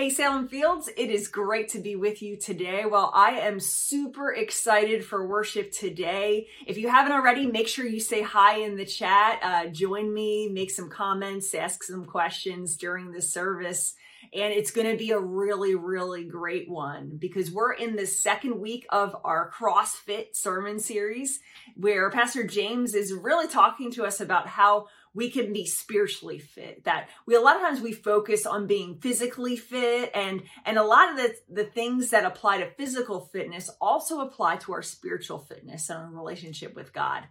Hey, Salem Fields, it is great to be with you today. Well, I am super excited for worship today. If you haven't already, make sure you say hi in the chat. Uh, join me, make some comments, ask some questions during the service. And it's going to be a really, really great one because we're in the second week of our CrossFit sermon series where Pastor James is really talking to us about how we can be spiritually fit that we a lot of times we focus on being physically fit and and a lot of the the things that apply to physical fitness also apply to our spiritual fitness and our relationship with god.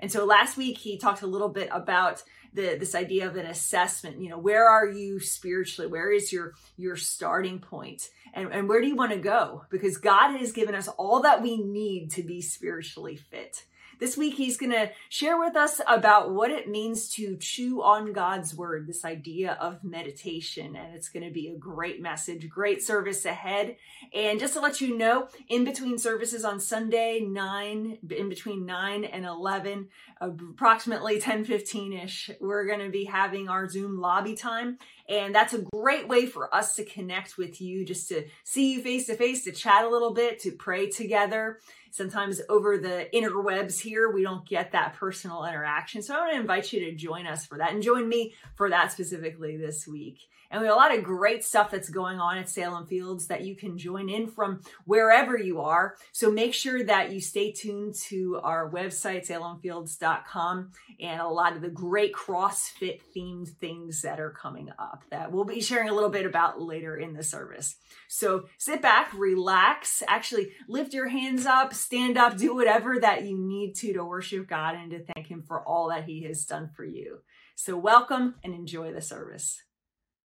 And so last week he talked a little bit about the this idea of an assessment you know where are you spiritually? Where is your your starting point? And, and where do you want to go? Because god has given us all that we need to be spiritually fit this week, he's going to share with us about what it means to chew on God's word, this idea of meditation. And it's going to be a great message, great service ahead. And just to let you know, in between services on Sunday, 9, in between 9 and 11, approximately 10 15 ish, we're going to be having our Zoom lobby time. And that's a great way for us to connect with you, just to see you face to face, to chat a little bit, to pray together. Sometimes over the interwebs here, we don't get that personal interaction. So I want to invite you to join us for that and join me for that specifically this week. And we have a lot of great stuff that's going on at Salem Fields that you can join in from wherever you are. So make sure that you stay tuned to our website, salemfields.com, and a lot of the great CrossFit themed things that are coming up that we'll be sharing a little bit about later in the service. So sit back, relax, actually lift your hands up, stand up, do whatever that you need to to worship God and to thank Him for all that He has done for you. So welcome and enjoy the service.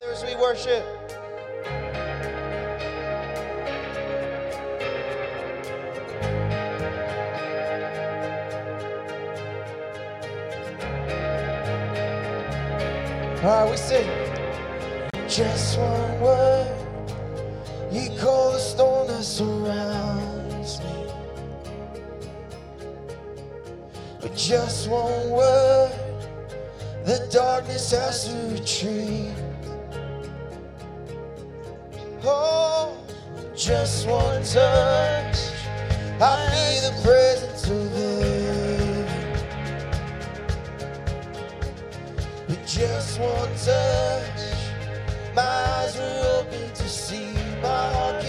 As we worship. All right, we sing. Just one word, you call the storm that surrounds me. But just one word, the darkness has to retreat. Just one touch, I feel the presence of heaven. With just one touch, my eyes were open to see. My heart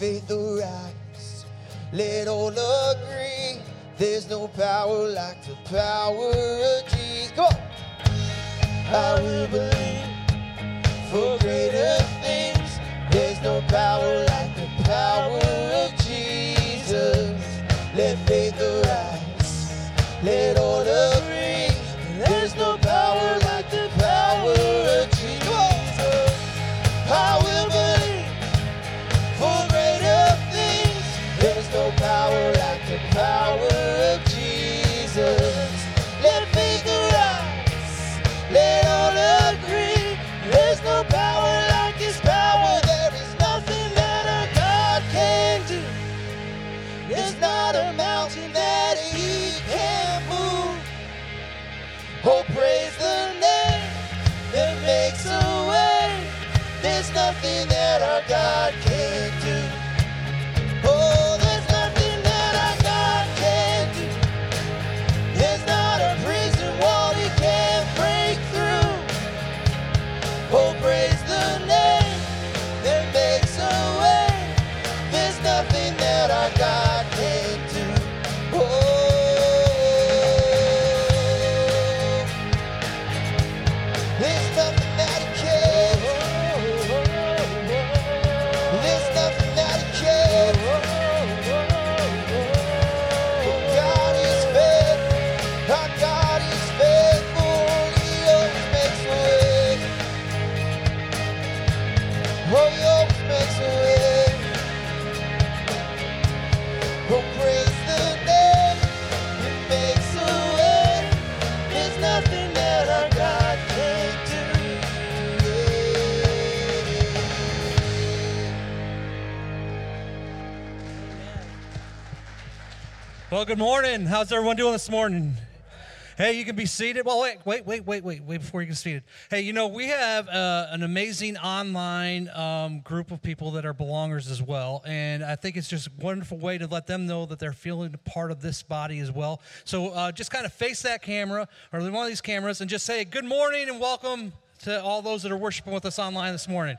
faith arise, let all agree. There's no power like the power of Jesus. Come on. I will believe for greater Well, good morning. How's everyone doing this morning? Hey, you can be seated. Well, wait, wait, wait, wait, wait, wait before you get seated. Hey, you know, we have uh, an amazing online um, group of people that are belongers as well. And I think it's just a wonderful way to let them know that they're feeling part of this body as well. So uh, just kind of face that camera or one of these cameras and just say, Good morning and welcome to all those that are worshiping with us online this morning.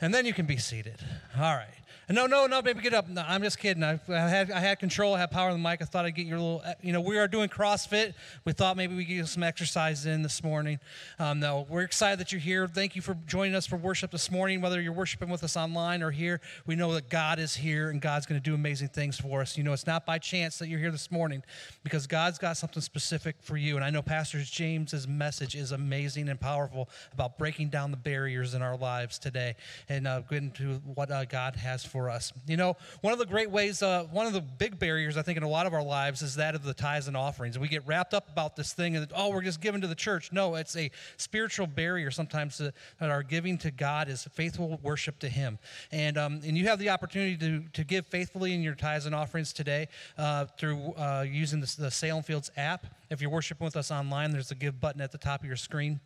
And then you can be seated. All right. No, no, no, baby, get up. No, I'm just kidding. I, I had I had control. I had power on the mic. I thought I'd get your little. You know, we are doing CrossFit. We thought maybe we could get some exercise in this morning. Um, no, we're excited that you're here. Thank you for joining us for worship this morning. Whether you're worshiping with us online or here, we know that God is here and God's going to do amazing things for us. You know, it's not by chance that you're here this morning because God's got something specific for you. And I know Pastor James's message is amazing and powerful about breaking down the barriers in our lives today and uh, getting to what uh, God has for us. You know, one of the great ways, uh, one of the big barriers I think in a lot of our lives is that of the tithes and offerings. We get wrapped up about this thing and oh, we're just giving to the church. No, it's a spiritual barrier sometimes that, that our giving to God is faithful worship to Him. And um, and you have the opportunity to to give faithfully in your tithes and offerings today uh, through uh, using the, the Salem Fields app. If you're worshiping with us online, there's a give button at the top of your screen.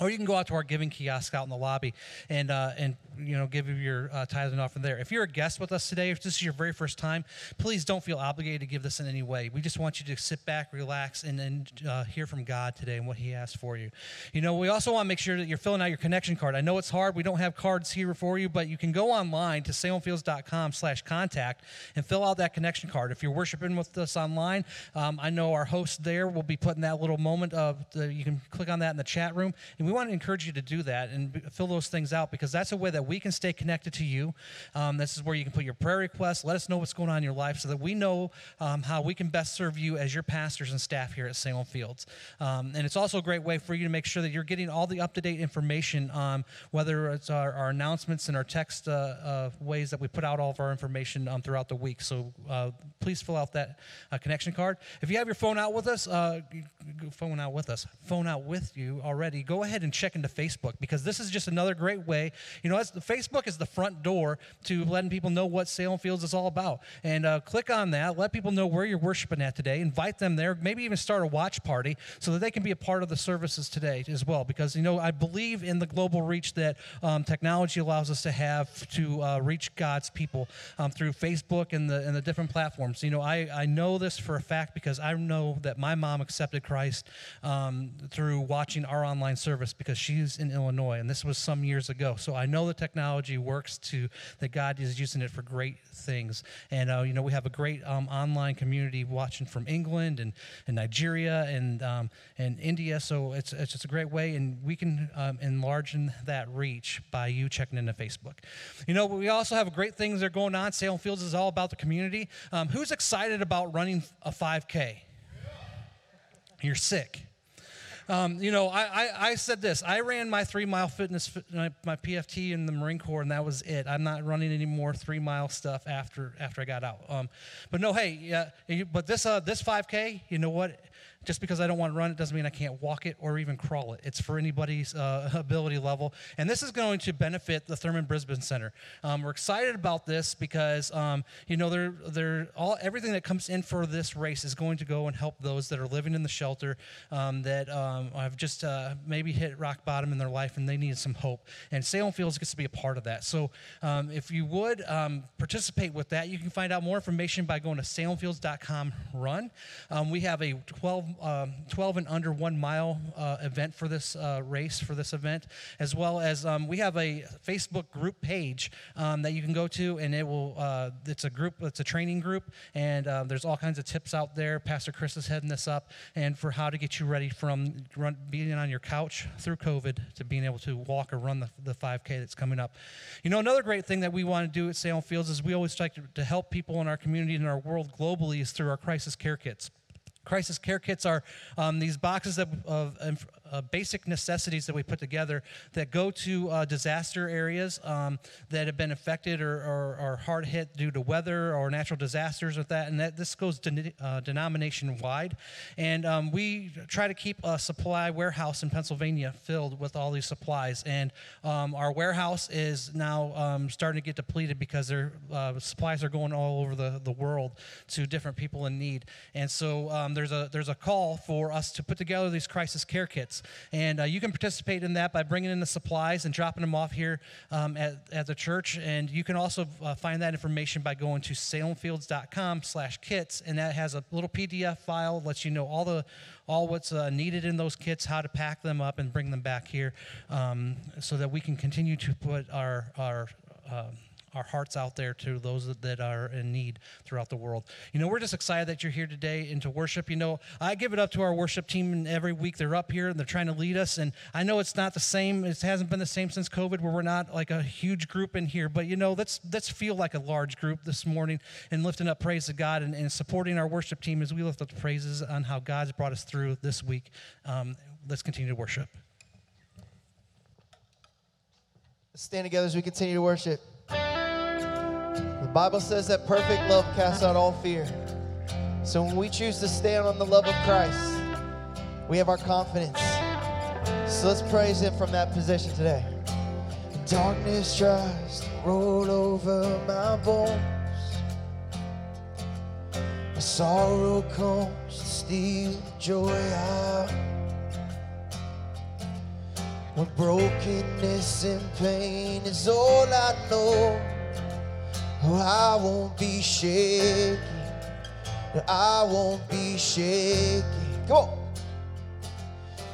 Or you can go out to our giving kiosk out in the lobby and uh, and you know give your uh, tithe and offering there. If you're a guest with us today, if this is your very first time, please don't feel obligated to give this in any way. We just want you to sit back, relax, and then uh, hear from God today and what He has for you. You know, we also want to make sure that you're filling out your connection card. I know it's hard; we don't have cards here for you, but you can go online to salemfields.com/contact and fill out that connection card. If you're worshiping with us online, um, I know our host there will be putting that little moment of the, you can click on that in the chat room, and we want to encourage you to do that and fill those things out because that's a way that we can stay connected to you. Um, this is where you can put your prayer requests. Let us know what's going on in your life so that we know um, how we can best serve you as your pastors and staff here at Salem Fields. Um, and it's also a great way for you to make sure that you're getting all the up to date information, um, whether it's our, our announcements and our text uh, uh, ways that we put out all of our information um, throughout the week. So uh, please fill out that uh, connection card. If you have your phone out with us, uh, phone out with us, phone out with you already, go ahead and check into Facebook because this is just another great way. You know, Facebook is the front door to letting people know what Salem Fields is all about. And uh, click on that, let people know where you're worshiping at today, invite them there, maybe even start a watch party so that they can be a part of the services today as well. Because, you know, I believe in the global reach that um, technology allows us to have to uh, reach God's people um, through Facebook and the, and the different platforms. You know, I, I know this for a fact because I know that my mom accepted Christ um, through watching our online service service because she's in Illinois, and this was some years ago. So I know the technology works to that God is using it for great things. And uh, you know, we have a great um, online community watching from England and, and Nigeria and um, and India. So it's it's just a great way, and we can um, enlarge that reach by you checking into Facebook. You know, we also have great things that are going on. Salem Fields is all about the community. Um, who's excited about running a 5K? You're sick. Um, you know, I, I, I, said this. I ran my three mile fitness, my, my, PFT in the Marine Corps, and that was it. I'm not running any more three mile stuff after after I got out. Um, but no, hey, yeah. But this uh, this 5K, you know what? Just because I don't want to run it doesn't mean I can't walk it or even crawl it. It's for anybody's uh, ability level. And this is going to benefit the Thurman Brisbane Center. Um, we're excited about this because, um, you know, they're, they're all, everything that comes in for this race is going to go and help those that are living in the shelter um, that um, have just uh, maybe hit rock bottom in their life and they need some hope. And Salem Fields gets to be a part of that. So um, if you would um, participate with that, you can find out more information by going to salemfields.com run. we have a 12 um, 12 and under one mile uh, event for this uh, race, for this event, as well as um, we have a Facebook group page um, that you can go to, and it will, uh, it's a group, it's a training group, and uh, there's all kinds of tips out there. Pastor Chris is heading this up, and for how to get you ready from run, being on your couch through COVID to being able to walk or run the, the 5K that's coming up. You know, another great thing that we want to do at Salem Fields is we always like to, to help people in our community and our world globally is through our crisis care kits. Crisis care kits are um, these boxes of, of, uh, basic necessities that we put together that go to uh, disaster areas um, that have been affected or, or, or, hard hit due to weather or natural disasters with that. And that this goes uh, denomination wide. And um, we try to keep a supply warehouse in Pennsylvania filled with all these supplies. And um, our warehouse is now um, starting to get depleted because their uh, supplies are going all over the, the world to different people in need. And so um, there's a there's a call for us to put together these crisis care kits. And uh, you can participate in that by bringing in the supplies and dropping them off here um, at, at the church. And you can also uh, find that information by going to salemfields.com slash kits. And that has a little PDF file, that lets you know all the all what's uh, needed in those kits, how to pack them up and bring them back here um, so that we can continue to put our, our um, our hearts out there to those that are in need throughout the world. You know, we're just excited that you're here today and to worship. You know, I give it up to our worship team, and every week they're up here and they're trying to lead us. And I know it's not the same; it hasn't been the same since COVID, where we're not like a huge group in here. But you know, let's let's feel like a large group this morning and lifting up praise to God and, and supporting our worship team as we lift up praises on how God's brought us through this week. Um, let's continue to worship. Stand together as we continue to worship. Bible says that perfect love casts out all fear. So when we choose to stand on the love of Christ, we have our confidence. So let's praise Him from that position today. Darkness tries to roll over my bones. My sorrow comes to steal joy out. When brokenness and pain is all I know. I won't be shaky. I won't be shaky. Come on.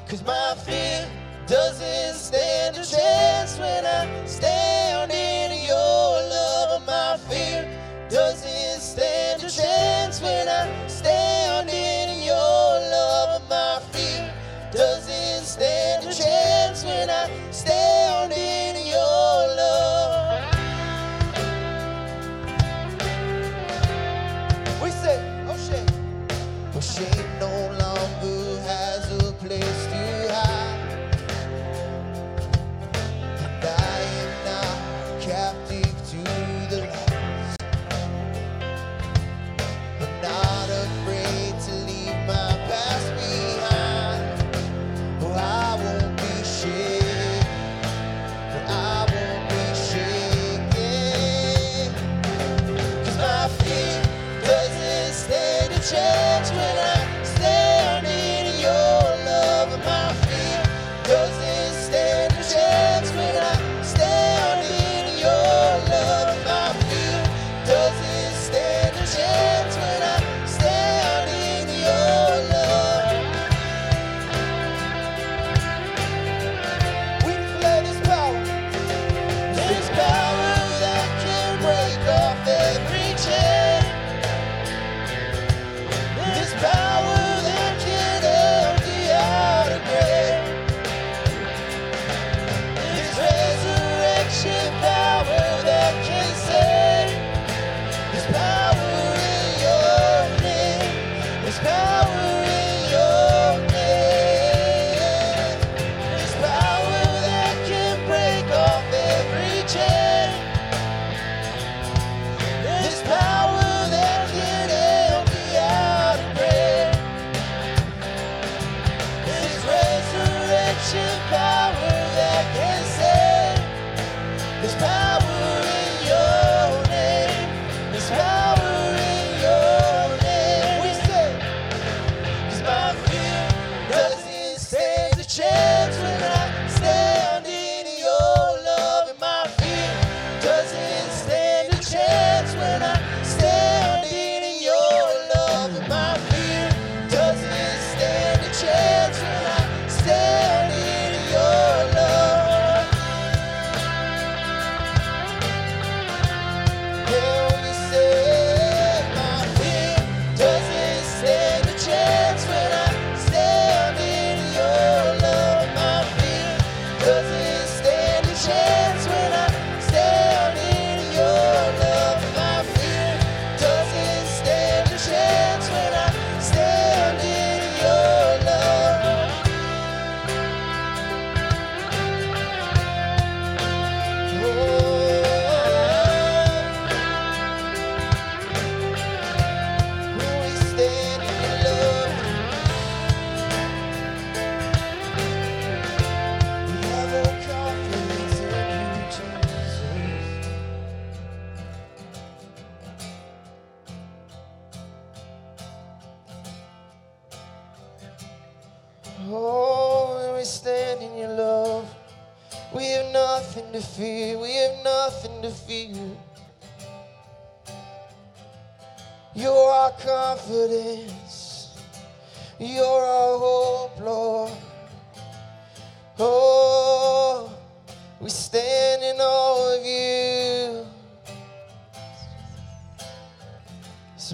Cause my fear doesn't stand a chance when I stand in your love. My fear doesn't stand a chance when I stand in your love. My fear doesn't stand a chance when I shame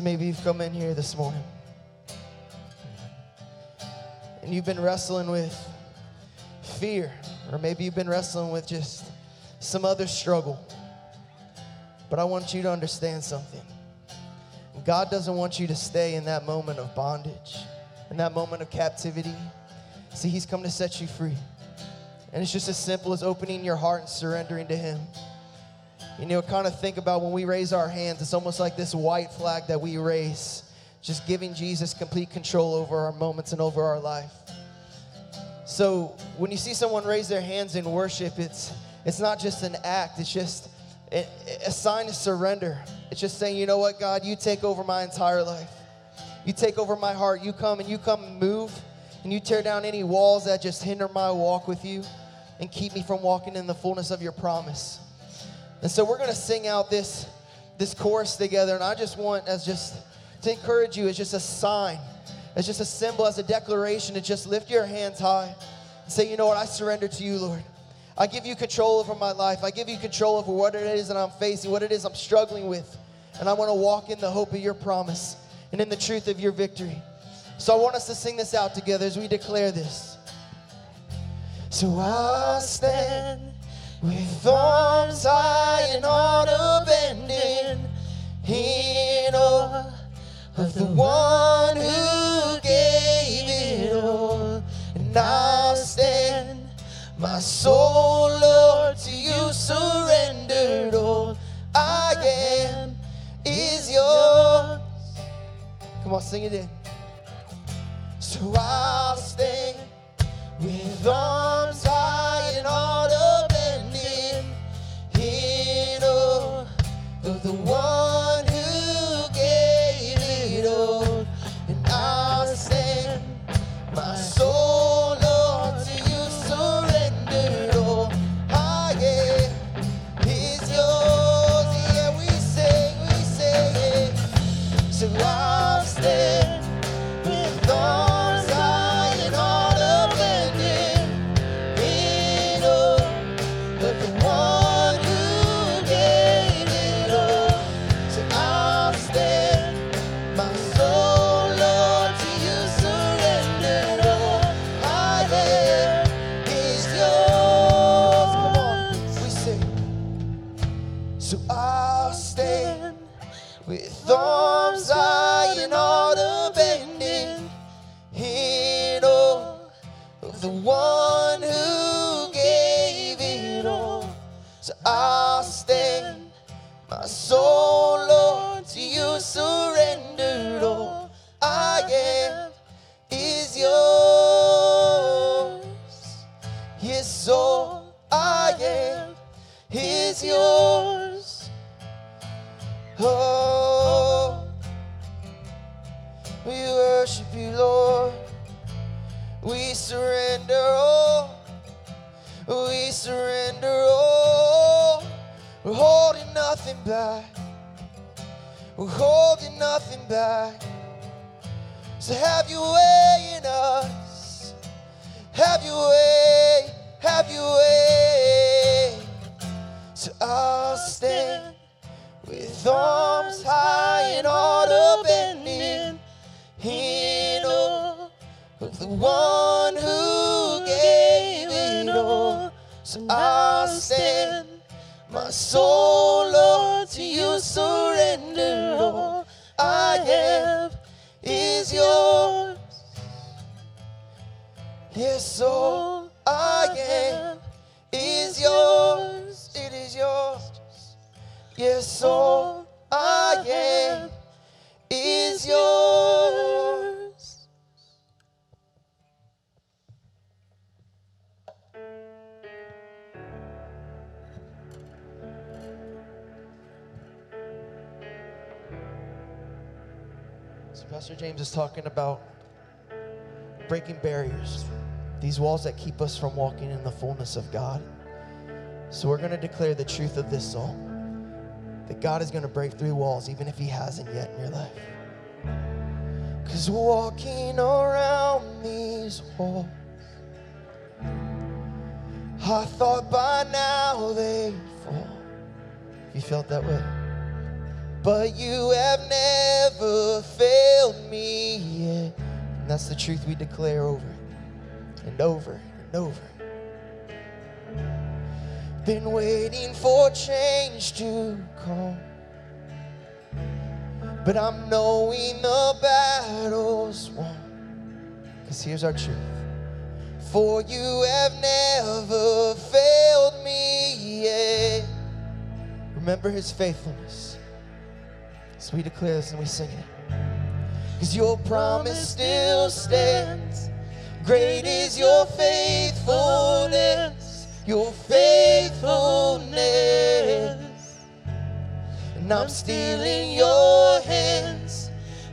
maybe you've come in here this morning and you've been wrestling with fear, or maybe you've been wrestling with just some other struggle. But I want you to understand something. God doesn't want you to stay in that moment of bondage, in that moment of captivity. See, He's come to set you free. And it's just as simple as opening your heart and surrendering to Him. You know, kind of think about when we raise our hands, it's almost like this white flag that we raise, just giving Jesus complete control over our moments and over our life. So when you see someone raise their hands in worship, it's it's not just an act, it's just a, a sign of surrender. It's just saying, you know what, God, you take over my entire life. You take over my heart. You come and you come and move and you tear down any walls that just hinder my walk with you and keep me from walking in the fullness of your promise. And so we're gonna sing out this this chorus together, and I just want as just to encourage you as just a sign, as just a symbol, as a declaration to just lift your hands high and say, you know what, I surrender to you, Lord. I give you control over my life. I give you control over what it is that I'm facing, what it is I'm struggling with. And I want to walk in the hope of your promise and in the truth of your victory. So I want us to sing this out together as we declare this. So I stand with arms high and heart abandoned in awe of the one who gave it all. And I'll stand, my soul, Lord, to you surrendered. All I am is yours. Come on, sing it in. So I'll stand with arms high and heart of the one James is talking about breaking barriers, these walls that keep us from walking in the fullness of God. So we're going to declare the truth of this song that God is going to break through walls even if He hasn't yet in your life. Because walking around these walls, I thought by now they'd fall. You felt that way? But you have never failed me yet. And that's the truth we declare over and over and over. Been waiting for change to come. But I'm knowing the battle's won. Because here's our truth. For you have never failed me yet. Remember his faithfulness. So we declare this and we sing it. Because your promise still stands. Great is your faithfulness, your faithfulness. And I'm still in your hands.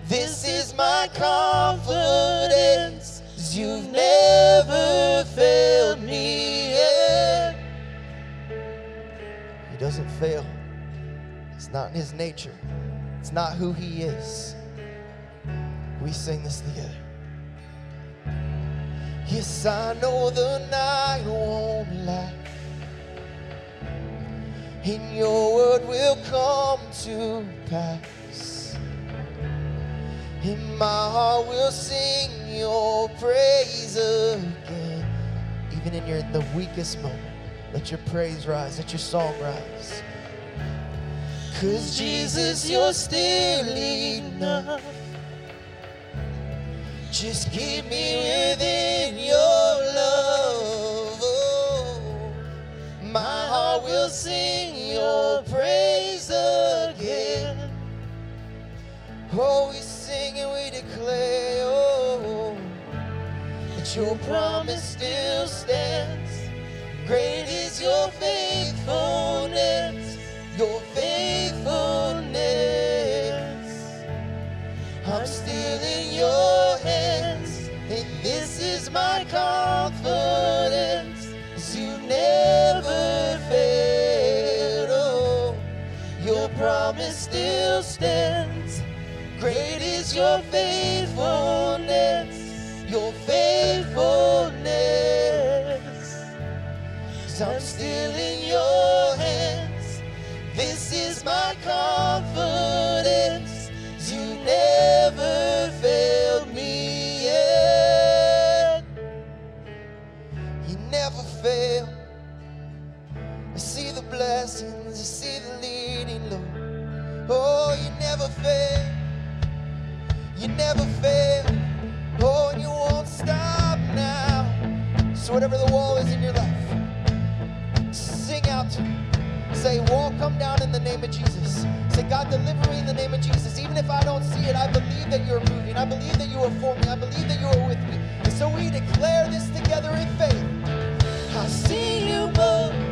This is my confidence. you've never failed me yet. He doesn't fail. It's not in his nature. It's not who he is. We sing this together. Yes, I know the night won't last. And your word will come to pass. And my heart will sing your praise again. Even in your the weakest moment, let your praise rise, let your song rise. Cause Jesus, you're still enough. Just keep me within your love. Oh, my heart will sing your praise again. Oh, we sing and we declare, oh, that your promise still stands. Great is your faithfulness, your faithfulness. I'm still in your hands, and this is my confidence. 'cause you never fail. Oh, your promise still stands. Great is your faithfulness, your faithfulness. I'm still in never fail. Oh, and you won't stop now. So, whatever the wall is in your life, sing out to him. Say, wall, come down in the name of Jesus. Say, God, deliver me in the name of Jesus. Even if I don't see it, I believe that you're moving. I believe that you are for me. I believe that you are with me. And so we declare this together in faith. I see you move.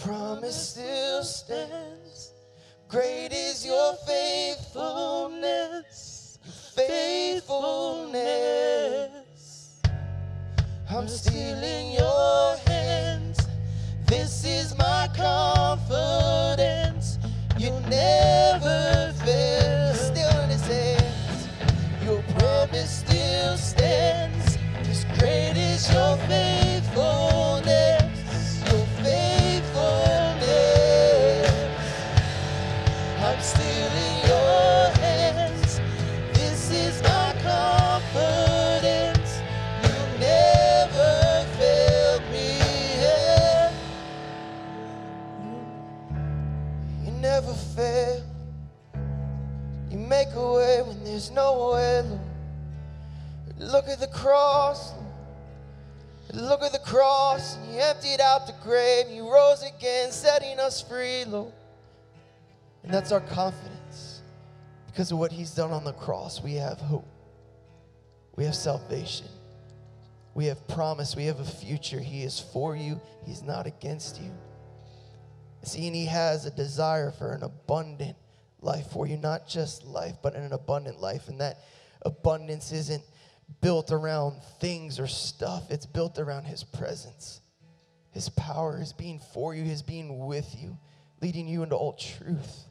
Promise still stands. Great is your faithfulness, faithfulness. I'm still in your hands. This is my confidence. You never there's no. Lord. Look at the cross. Look at the cross. You emptied out the grave. You rose again, setting us free, Lord. And that's our confidence. Because of what he's done on the cross, we have hope. We have salvation. We have promise. We have a future. He is for you, he's not against you. See, and he has a desire for an abundant life for you, not just life, but an abundant life. And that abundance isn't built around things or stuff, it's built around his presence, his power, his being for you, his being with you, leading you into all truth.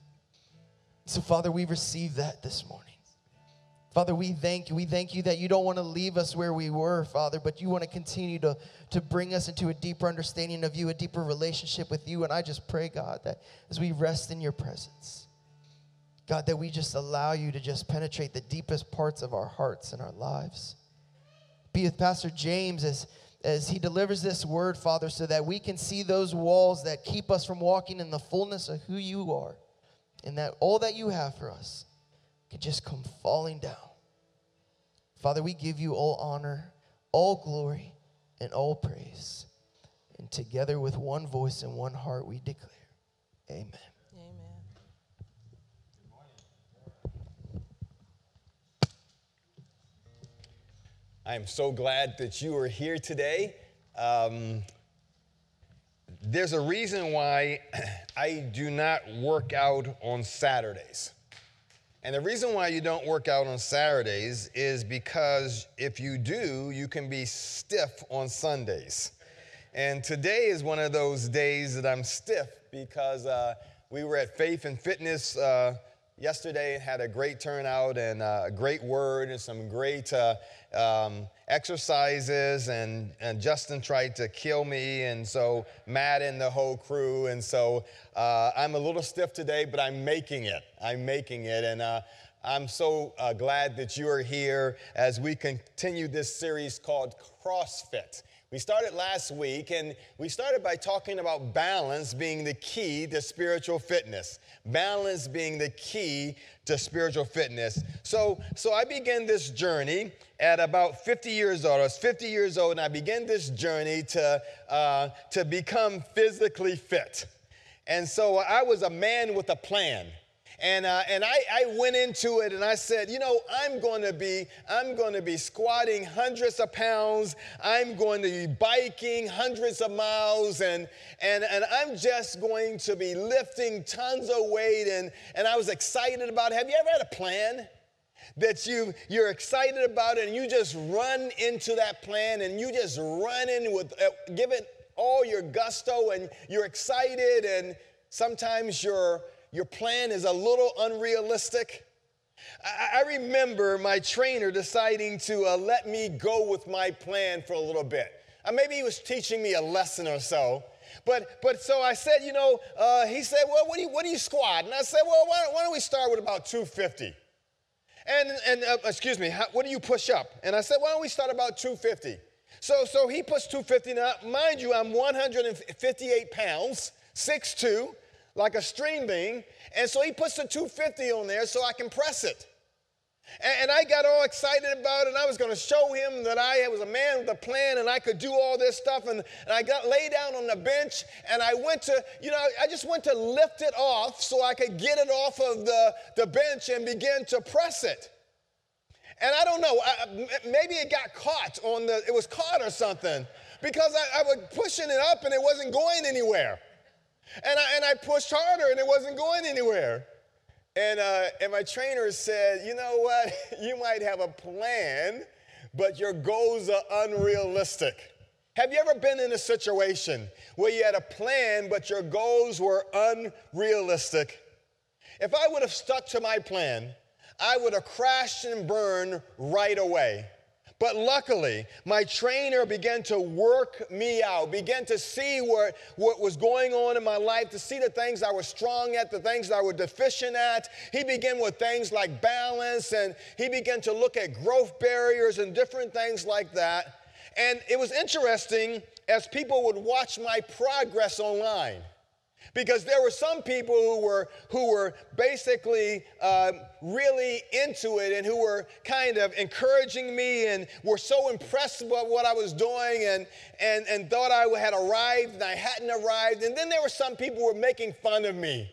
So, Father, we receive that this morning. Father, we thank you. We thank you that you don't want to leave us where we were, Father, but you want to continue to, to bring us into a deeper understanding of you, a deeper relationship with you. And I just pray, God, that as we rest in your presence, God, that we just allow you to just penetrate the deepest parts of our hearts and our lives. Be with Pastor James as, as he delivers this word, Father, so that we can see those walls that keep us from walking in the fullness of who you are and that all that you have for us can just come falling down. Father, we give you all honor, all glory, and all praise. And together with one voice and one heart, we declare, Amen. Amen. I am so glad that you are here today. Um, there's a reason why I do not work out on Saturdays. And the reason why you don't work out on Saturdays is because if you do, you can be stiff on Sundays. And today is one of those days that I'm stiff because uh, we were at Faith and Fitness uh, yesterday, had a great turnout and uh, a great word and some great uh, um, exercises. And, and Justin tried to kill me, and so Matt and the whole crew. And so uh, I'm a little stiff today, but I'm making it. I'm making it. And uh, I'm so uh, glad that you are here as we continue this series called CrossFit. We started last week and we started by talking about balance being the key to spiritual fitness. Balance being the key to spiritual fitness. So, so I began this journey at about 50 years old. I was 50 years old and I began this journey to, uh, to become physically fit. And so I was a man with a plan. And, uh, and I, I went into it and I said, you know, I'm going to be, I'm going to be squatting hundreds of pounds. I'm going to be biking hundreds of miles and, and, and I'm just going to be lifting tons of weight. And, and I was excited about it. Have you ever had a plan? that you you're excited about it and you just run into that plan and you just run in with uh, give it all your gusto and you're excited and sometimes your your plan is a little unrealistic. I, I remember my trainer deciding to uh, let me go with my plan for a little bit. Uh, maybe he was teaching me a lesson or so. But, but so I said, you know, uh, he said, well, what do you, what do you squat? And I said, well, why, why don't we start with about 250? And, and uh, excuse me, how, what do you push up? And I said, why don't we start about 250? So, so he puts 250. Now, mind you, I'm 158 pounds, 6'2", like a stream bean. And so he puts the 250 on there so I can press it. And, and I got all excited about it. And I was going to show him that I was a man with a plan and I could do all this stuff. And, and I got laid down on the bench and I went to, you know, I just went to lift it off so I could get it off of the, the bench and begin to press it. And I don't know, I, maybe it got caught on the, it was caught or something because I, I was pushing it up and it wasn't going anywhere. And I, and I pushed harder and it wasn't going anywhere. And, uh, and my trainer said, You know what? You might have a plan, but your goals are unrealistic. Have you ever been in a situation where you had a plan, but your goals were unrealistic? If I would have stuck to my plan, I would have crashed and burned right away. But luckily, my trainer began to work me out, began to see what, what was going on in my life, to see the things I was strong at, the things I was deficient at. He began with things like balance, and he began to look at growth barriers and different things like that. And it was interesting as people would watch my progress online because there were some people who were who were basically uh, really into it and who were kind of encouraging me and were so impressed about what I was doing and and and thought I had arrived and I hadn't arrived and then there were some people who were making fun of me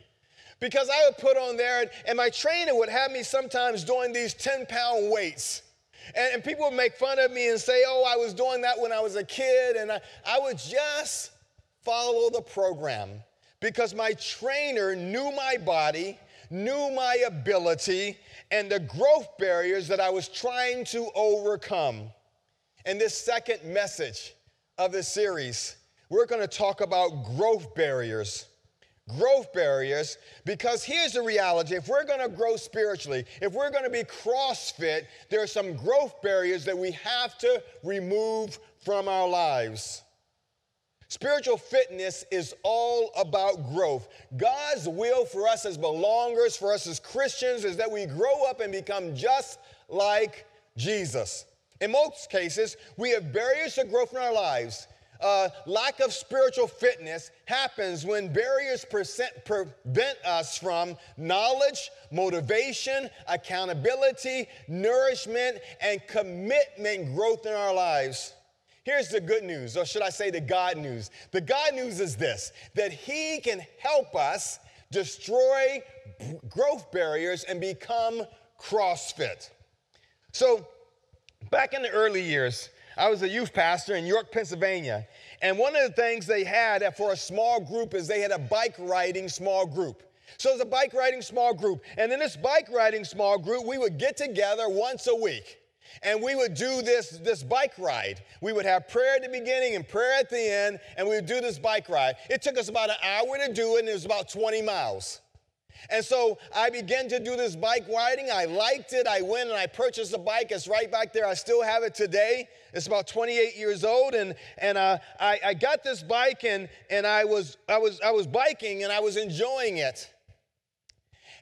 because I would put on there and, and my trainer would have me sometimes doing these 10 pound weights. And, and, people would make fun of me and say, oh, I was doing that when I was a kid. And I, I would just follow the program because my trainer knew my body, knew my ability, and the growth barriers that I was trying to overcome. In this second message of this series, we're going to talk about growth barriers. Growth barriers, because here's the reality if we're going to grow spiritually, if we're going to be CrossFit, there are some growth barriers that we have to remove from our lives. Spiritual fitness is all about growth. God's will for us as belongers, for us as Christians, is that we grow up and become just like Jesus. In most cases, we have barriers to growth in our lives. Uh, lack of spiritual fitness happens when barriers prevent us from knowledge, motivation, accountability, nourishment, and commitment growth in our lives. Here's the good news, or should I say the God news? The God news is this that He can help us destroy growth barriers and become CrossFit. So, back in the early years, I was a youth pastor in York, Pennsylvania. And one of the things they had for a small group is they had a bike riding small group. So it's a bike riding small group. And in this bike riding small group, we would get together once a week and we would do this, this bike ride. We would have prayer at the beginning and prayer at the end, and we would do this bike ride. It took us about an hour to do it, and it was about 20 miles. And so I began to do this bike riding. I liked it. I went and I purchased a bike. It's right back there. I still have it today. It's about 28 years old. And, and uh, I, I got this bike and, and I, was, I, was, I was biking and I was enjoying it.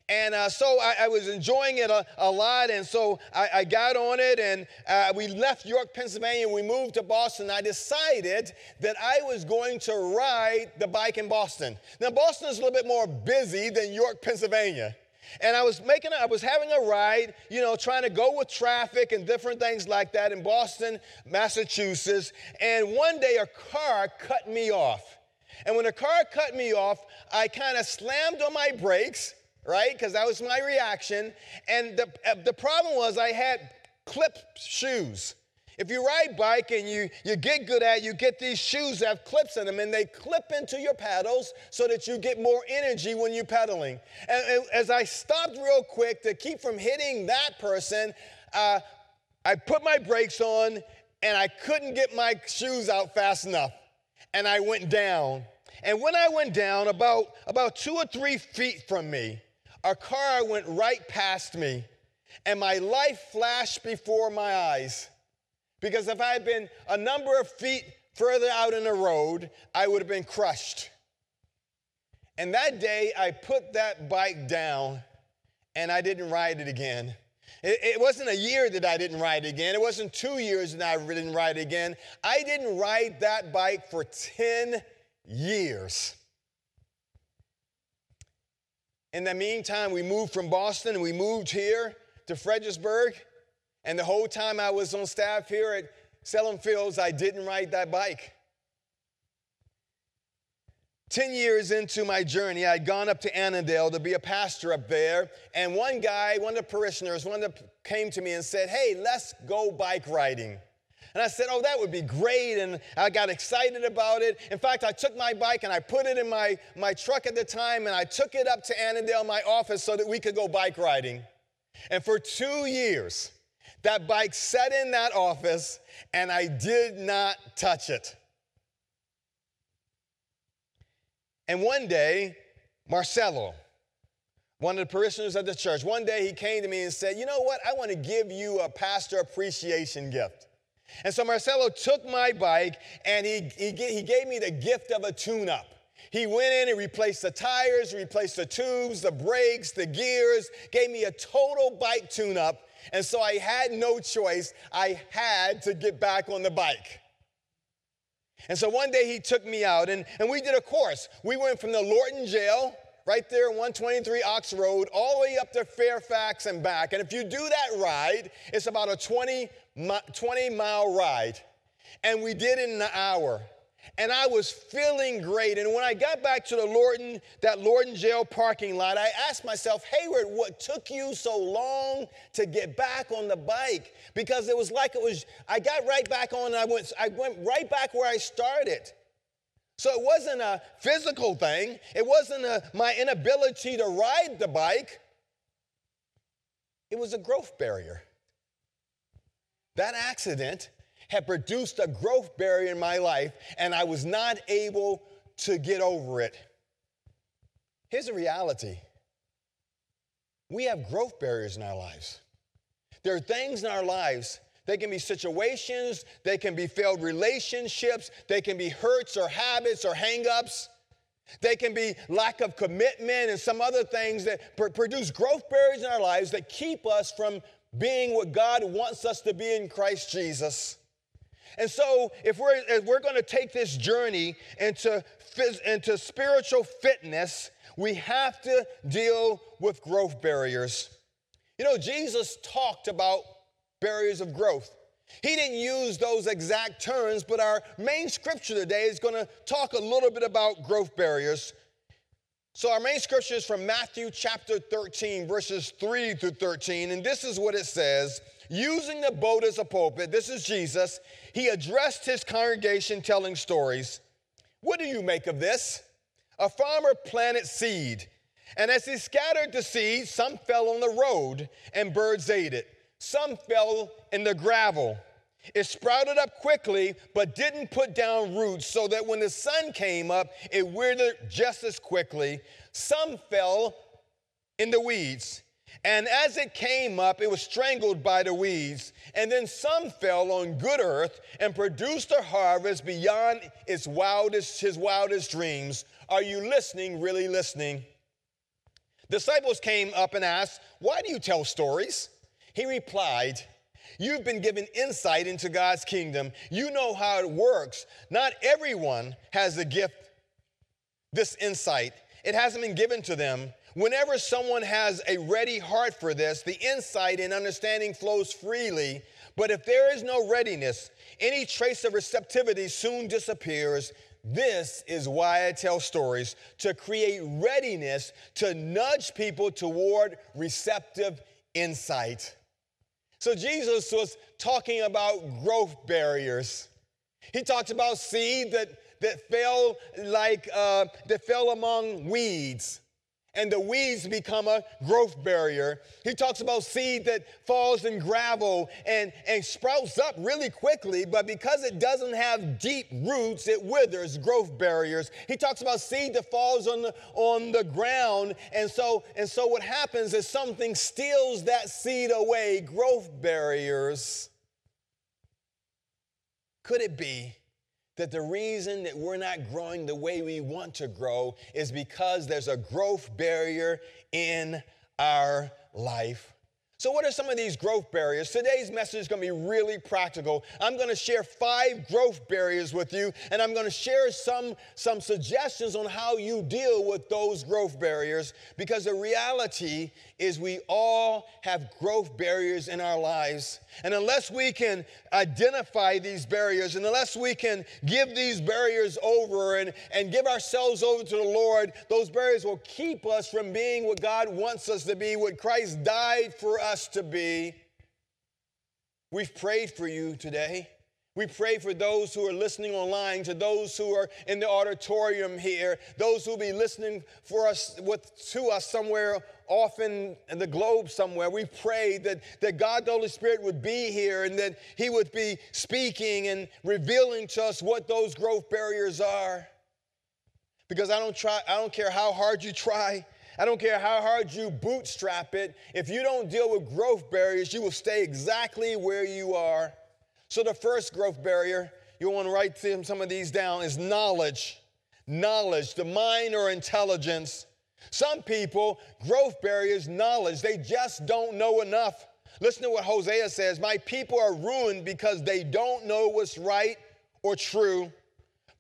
And uh, so I, I, was enjoying it a, a lot. And so I, I, got on it and uh, we left York, Pennsylvania. and We moved to Boston. I decided that I was going to ride the bike in Boston. Now, Boston is a little bit more busy than York, Pennsylvania. And I was making, I was having a ride, you know, trying to go with traffic and different things like that in Boston, Massachusetts. And one day a car cut me off. And when the car cut me off, I kind of slammed on my brakes, right? Because that was my reaction. And the, uh, the problem was I had clip shoes. If you ride bike and you, you get good at it, you get these shoes that have clips in them and they clip into your pedals so that you get more energy when you're pedaling. And, and as I stopped real quick to keep from hitting that person, uh, I put my brakes on and I couldn't get my shoes out fast enough. And I went down. And when I went down, about, about two or three feet from me, a car went right past me and my life flashed before my eyes. Because if I had been a number of feet further out in the road, I would have been crushed. And that day, I put that bike down and I didn't ride it again. It, wasn't a year that I didn't ride again. It wasn't two years that I didn't ride again. I didn't ride that bike for 10 years. In the meantime, we moved from Boston and we moved here to Fredericksburg. And the whole time I was on staff here at Salem Fields, I didn't ride that bike. 10 years into my journey, I'd gone up to Annandale to be a pastor up there. And one guy, one of the parishioners, one of the, came to me and said, Hey, let's go bike riding. And I said, Oh, that would be great. And I got excited about it. In fact, I took my bike and I put it in my, my truck at the time and I took it up to Annandale, my office, so that we could go bike riding. And for two years, that bike sat in that office and I did not touch it. And one day, Marcelo, one of the parishioners at the church, one day he came to me and said, You know what? I want to give you a pastor appreciation gift. And so Marcelo took my bike and he, he, he gave me the gift of a tune up. He went in and replaced the tires, replaced the tubes, the brakes, the gears, gave me a total bike tune up. And so I had no choice. I had to get back on the bike. And so one day he took me out and, and we did a course. We went from the Lorton jail, right there 123 Ox Road, all the way up to Fairfax and back. And if you do that ride, it's about a 20, 20 mile ride. And we did it in an hour and I was feeling great. And when I got back to the Lorton, that Lorton jail parking lot, I asked myself, Hayward, what took you so long to get back on the bike? Because it was like it was, I got right back on and I went, I went right back where I started. So it wasn't a physical thing. It wasn't a, my inability to ride the bike. It was a growth barrier. That accident had produced a growth barrier in my life, and I was not able to get over it. Here's the reality we have growth barriers in our lives. There are things in our lives they can be situations, they can be failed relationships, they can be hurts or habits or hangups. They can be lack of commitment and some other things that pr- produce growth barriers in our lives that keep us from being what God wants us to be in Christ Jesus. And so, if we're, if we're going to take this journey into, into spiritual fitness, we have to deal with growth barriers. You know, Jesus talked about barriers of growth. He didn't use those exact terms, but our main scripture today is going to talk a little bit about growth barriers. So, our main scripture is from Matthew chapter 13, verses 3 through 13, and this is what it says Using the boat as a pulpit, this is Jesus, he addressed his congregation telling stories. What do you make of this? A farmer planted seed, and as he scattered the seed, some fell on the road, and birds ate it. Some fell in the gravel. It sprouted up quickly, but didn't put down roots, so that when the sun came up, it withered just as quickly. Some fell in the weeds and as it came up, it was strangled by the weeds. And then some fell on good earth and produced a harvest beyond its wildest, his wildest dreams. Are you listening, really listening? Disciples came up and asked, Why do you tell stories? He replied, You've been given insight into God's kingdom. You know how it works. Not everyone has the gift, this insight. It hasn't been given to them. Whenever someone has a ready heart for this, the insight and understanding flows freely. But if there is no readiness, any trace of receptivity soon disappears. This is why I tell stories to create readiness to nudge people toward receptive insight. So Jesus was talking about growth barriers. He talked about seed that, that fell like uh, that fell among weeds and the weeds become a growth barrier. He talks about seed that falls in gravel and, and sprouts up really quickly, but because it doesn't have deep roots, it withers, growth barriers. He talks about seed that falls on the, on the ground, and so, and so what happens is something steals that seed away, growth barriers. Could it be that the reason that we're not growing the way we want to grow is because there's a growth barrier in our life. So, what are some of these growth barriers? Today's message is going to be really practical. I'm going to share five growth barriers with you, and I'm going to share some, some suggestions on how you deal with those growth barriers because the reality is we all have growth barriers in our lives. And unless we can identify these barriers, and unless we can give these barriers over and, and give ourselves over to the Lord, those barriers will keep us from being what God wants us to be, what Christ died for us to be. We've prayed for you today. We pray for those who are listening online, to those who are in the auditorium here, those who will be listening for us with, to us somewhere off in, the globe somewhere. We pray that, that God the Holy Spirit would be here and that He would be speaking and revealing to us what those growth barriers are. Because I don't try, I don't care how hard you try. I don't care how hard you bootstrap it. If you don't deal with growth barriers, you will stay exactly where you are. So, the first growth barrier, you want to write some of these down, is knowledge. Knowledge, the mind or intelligence. Some people, growth barriers, knowledge, they just don't know enough. Listen to what Hosea says My people are ruined because they don't know what's right or true.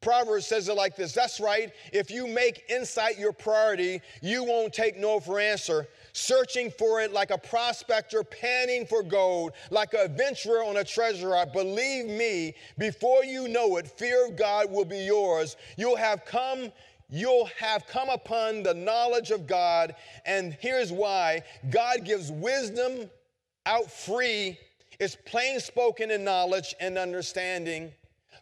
Proverbs says it like this That's right. If you make insight your priority, you won't take no for answer searching for it like a prospector panning for gold, like a adventurer on a treasure hunt. Believe me, before you know it, fear of God will be yours. You'll have come you'll have come upon the knowledge of God. And here's why God gives wisdom out free, it's plain spoken in knowledge and understanding.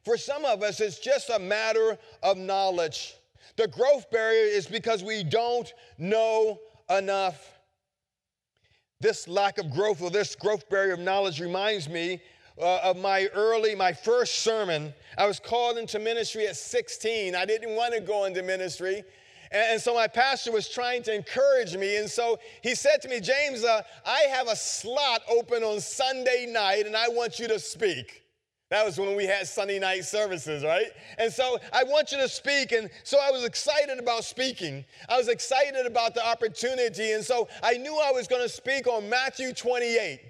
For some of us, it's just a matter of knowledge. The growth barrier is because we don't know enough. This lack of growth or this growth barrier of knowledge reminds me uh, of my early, my first sermon. I was called into ministry at 16. I didn't want to go into ministry. And, and so my pastor was trying to encourage me. And so he said to me, James, uh, I have a slot open on Sunday night and I want you to speak. That was when we had Sunday night services, right? And so I want you to speak. And so I was excited about speaking. I was excited about the opportunity. And so I knew I was going to speak on Matthew 28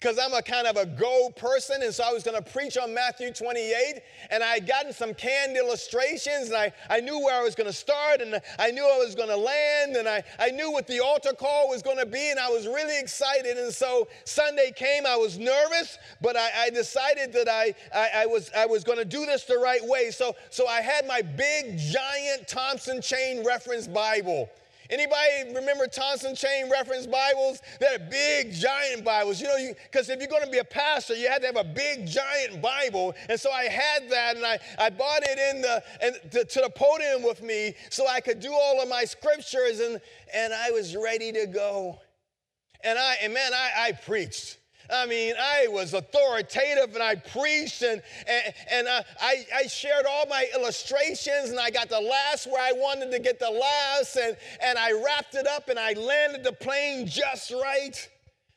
because I'm a kind of a go person. And so I was going to preach on Matthew 28. And I had gotten some canned illustrations and I, I knew where I was going to start and I knew I was going to land and I, I knew what the altar call was going to be. And I was really excited. And so Sunday came, I was nervous, but I, I decided that I, I, I was, I was going to do this the right way. So, so I had my big, giant Thompson Chain Reference Bible. Anybody remember Thompson Chain Reference Bibles? They're big, giant Bibles. You know, because if you're going to be a pastor, you had to have a big, giant Bible. And so I had that, and I, I bought it in the to, to the podium with me so I could do all of my scriptures, and and I was ready to go. And I and man, I, I preached. I mean, I was authoritative and I preached and, and, and I, I, I, shared all my illustrations and I got the last where I wanted to get the last and, and I wrapped it up and I landed the plane just right.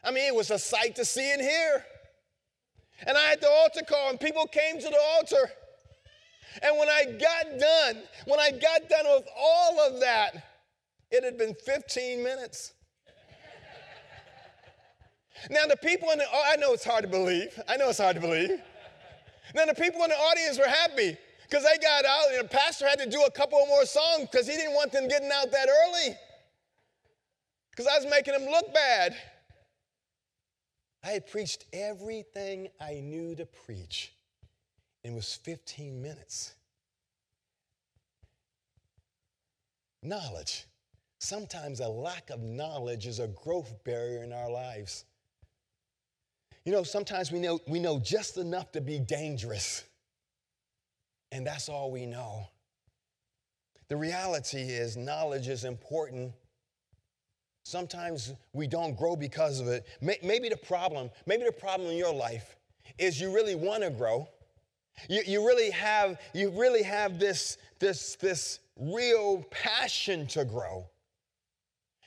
I mean, it was a sight to see and hear. And I had the altar call and people came to the altar. And when I got done, when I got done with all of that, It had been 15 minutes. Now, the people in the, oh, I know it's hard to believe. I know it's hard to believe. Now, the people in the audience were happy because they got out and the pastor had to do a couple more songs because he didn't want them getting out that early because I was making them look bad. I had preached everything I knew to preach. It was 15 minutes. Knowledge. Sometimes a lack of knowledge is a growth barrier in our lives. You know, sometimes we know, we know just enough to be dangerous, and that's all we know. The reality is, knowledge is important. Sometimes we don't grow because of it. Maybe the problem, maybe the problem in your life is you really want to grow. You, you really have, you really have this, this, this real passion to grow.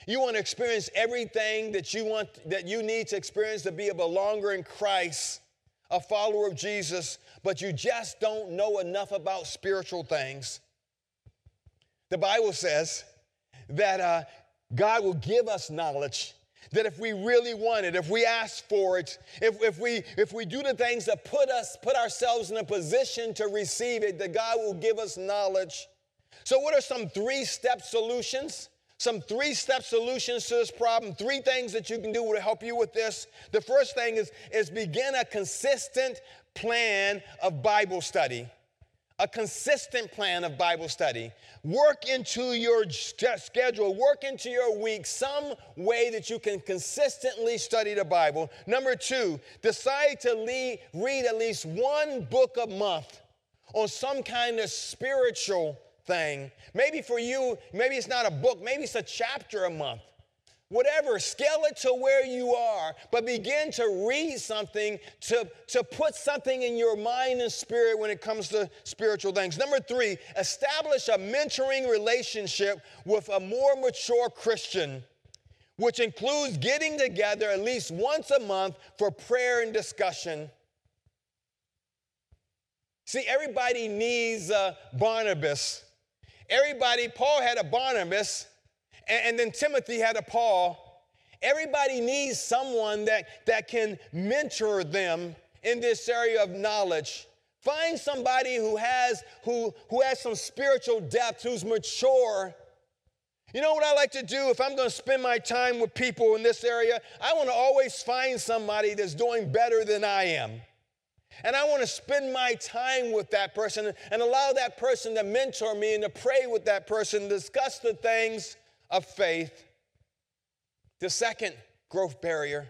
You want to experience everything that you want that you need to experience to be a belonger in Christ, a follower of Jesus, but you just don't know enough about spiritual things. The Bible says that uh, God will give us knowledge. That if we really want it, if we ask for it, if, if, we, if we do the things that put us, put ourselves in a position to receive it, that God will give us knowledge. So, what are some three step solutions? Some three step solutions to this problem, three things that you can do to help you with this. The first thing is, is begin a consistent plan of Bible study. A consistent plan of Bible study. Work into your schedule, work into your week some way that you can consistently study the Bible. Number two, decide to lead, read at least one book a month on some kind of spiritual thing. Maybe for you, maybe it's not a book, maybe it's a chapter a month. Whatever, scale it to where you are, but begin to read something to, to put something in your mind and spirit when it comes to spiritual things. Number three, establish a mentoring relationship with a more mature Christian, which includes getting together at least once a month for prayer and discussion. See, everybody needs a Barnabas Everybody, Paul had a Barnabas, and, and then Timothy had a Paul. Everybody needs someone that, that can mentor them in this area of knowledge. Find somebody who has, who, who has some spiritual depth, who's mature. You know what I like to do if I'm going to spend my time with people in this area? I want to always find somebody that's doing better than I am. And I want to spend my time with that person and allow that person to mentor me and to pray with that person, discuss the things of faith. The second growth barrier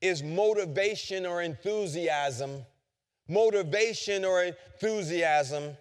is motivation or enthusiasm. Motivation or enthusiasm.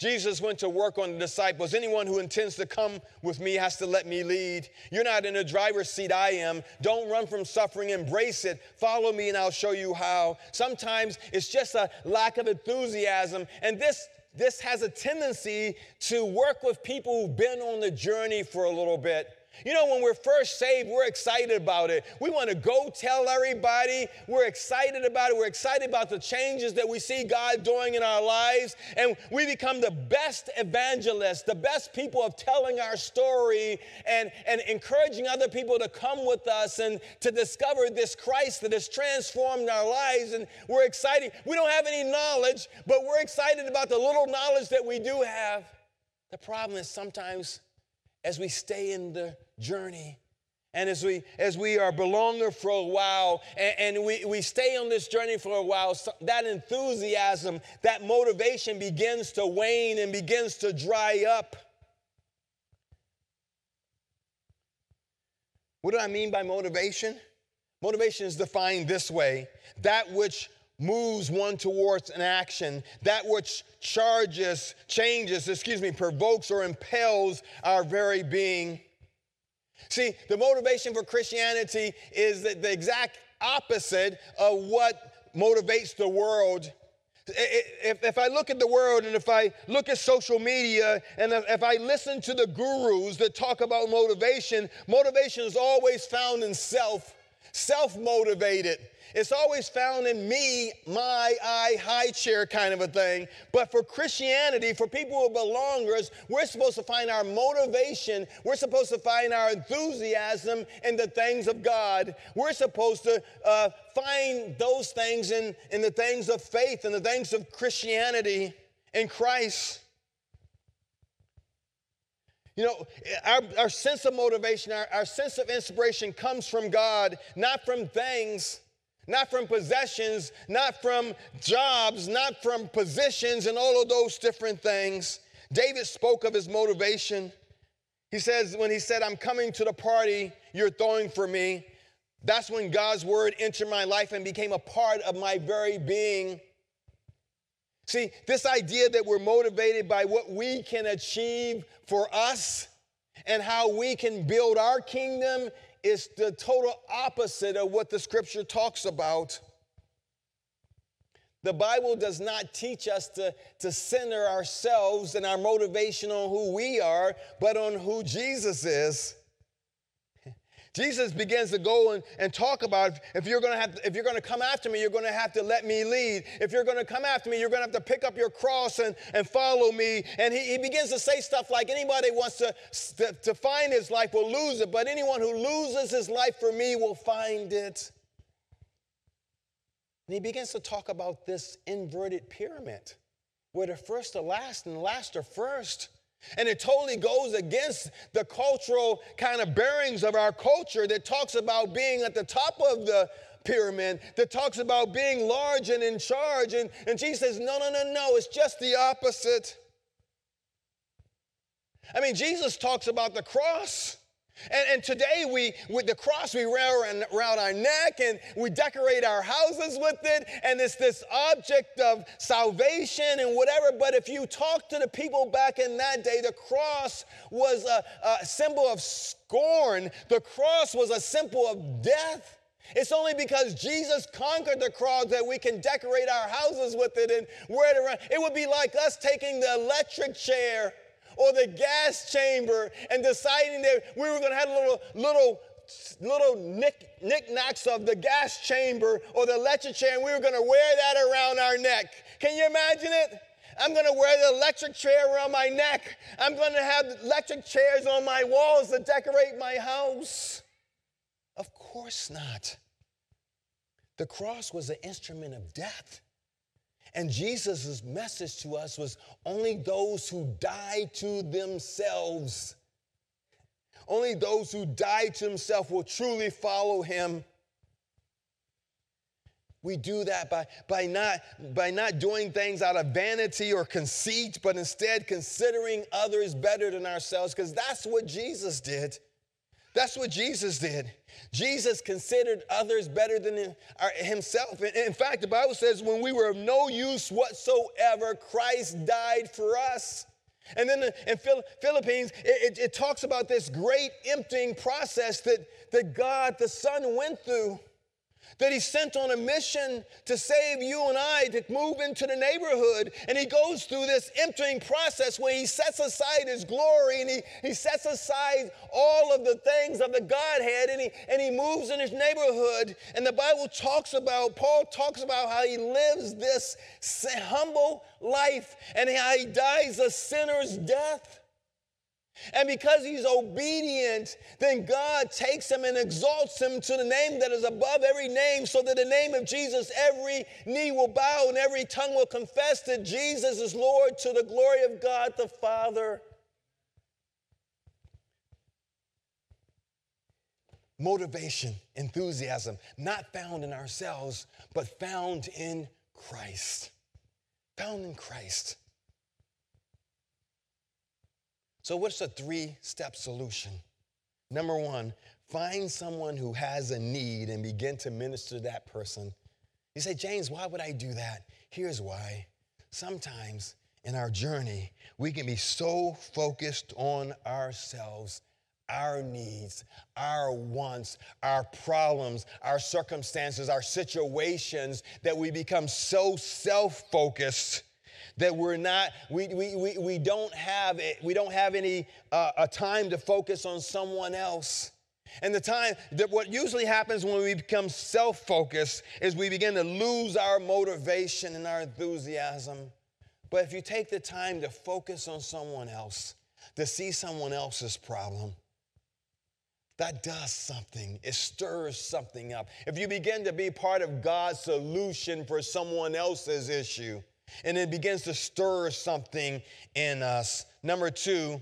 Jesus went to work on the disciples. Anyone who intends to come with me has to let me lead. You're not in a driver's seat, I am. Don't run from suffering, embrace it. Follow me, and I'll show you how. Sometimes it's just a lack of enthusiasm, and this this has a tendency to work with people who've been on the journey for a little bit. You know, when we're first saved, we're excited about it. We want to go tell everybody. We're excited about it. We're excited about the changes that we see God doing in our lives. And we become the best evangelists, the best people of telling our story and, and encouraging other people to come with us and to discover this Christ that has transformed our lives. And we're excited. We don't have any knowledge, but we're excited about the little knowledge that we do have. The problem is sometimes as we stay in the journey and as we as we are belonger for a while and, and, we, we stay on this journey for a while so that enthusiasm that motivation begins to wane and begins to dry up. What do i mean by motivation? Motivation is defined this way that which moves one towards an action, that which charges, changes, excuse me, provokes or impels our very being. See, the motivation for Christianity is the, exact opposite of what motivates the world. If, if I look at the world and if I look at social media and if I listen to the gurus that talk about motivation, motivation is always found in self, self motivated. It's always found in me, my, I, high chair kind of a thing. But for Christianity, for people who are belongers, we're supposed to find our motivation. We're supposed to find our enthusiasm in the things of God. We're supposed to uh, find those things in, in the things of faith and the things of Christianity in Christ. You know, our, our sense of motivation, our, our sense of inspiration comes from God, not from things, not from possessions, not from jobs, not from positions, and all of those different things. David spoke of his motivation. He says, when he said, I'm coming to the party you're throwing for me, that's when God's word entered my life and became a part of my very being. See, this idea that we're motivated by what we can achieve for us and how we can build our kingdom is the total opposite of what the scripture talks about. The Bible does not teach us to, to center ourselves and our motivation on who we are, but on who Jesus is. Jesus begins to go and, and talk about if you're going to have if you're to come after me, you're going to have to let me lead. If you're going to come after me, you're going to have to pick up your cross and, and follow me. And he, he begins to say stuff like anybody wants to, to, to find his life will lose it, but anyone who loses his life for me will find it. And he begins to talk about this inverted pyramid where the first are last and the last are first. And it totally goes against the cultural kind of bearings of our culture that talks about being at the top of the pyramid, that talks about being large and in charge. And, and Jesus says, no, no, no, no, it's just the opposite. I mean, Jesus talks about the cross. And, and, today we, with the cross, we wear around, around our neck and we decorate our houses with it. And it's this object of salvation and whatever. But if you talk to the people back in that day, the cross was a, a symbol of scorn. The cross was a symbol of death. It's only because Jesus conquered the cross that we can decorate our houses with it and wear it around. It would be like us taking the electric chair or the gas chamber and deciding that we were going to have little, little, little knick, knickknacks of the gas chamber or the electric chair and we were going to wear that around our neck. Can you imagine it? I'm going to wear the electric chair around my neck. I'm going to have electric chairs on my walls to decorate my house. Of course not. The cross was an instrument of death. And Jesus' message to us was only those who die to themselves, only those who die to themselves will truly follow him. We do that by, by, not, by not doing things out of vanity or conceit, but instead considering others better than ourselves, because that's what Jesus did. That's what Jesus did. Jesus considered others better than uh, himself. In fact, the Bible says, when we were of no use whatsoever, Christ died for us. And then in Philippians, it, it, it talks about this great emptying process that, that God the Son went through that he sent on a mission to save you and I to move into the neighborhood. And he goes through this emptying process where he sets aside his glory and he, he sets aside all of the things of the Godhead and he, and he moves in his neighborhood. And the Bible talks about, Paul talks about how he lives this humble life and how he dies a sinner's death. And because he's obedient, then God takes him and exalts him to the name that is above every name, so that the name of Jesus, every knee will bow and every tongue will confess that Jesus is Lord to the glory of God the Father. Motivation, enthusiasm, not found in ourselves, but found in Christ. Found in Christ. So, what's the three step solution? Number one, find someone who has a need and begin to minister to that person. You say, James, why would I do that? Here's why. Sometimes in our journey, we can be so focused on ourselves, our needs, our wants, our problems, our circumstances, our situations, that we become so self focused that we're not we, we, we, we don't have it, we don't have any uh, a time to focus on someone else And the time that what usually happens when we become self focused is we begin to lose our motivation and our enthusiasm. But if you take the time to focus on someone else, to see someone else's problem, that does something. It stirs something up. If you begin to be part of God's solution for someone else's issue, and it begins to stir something in us. Number two,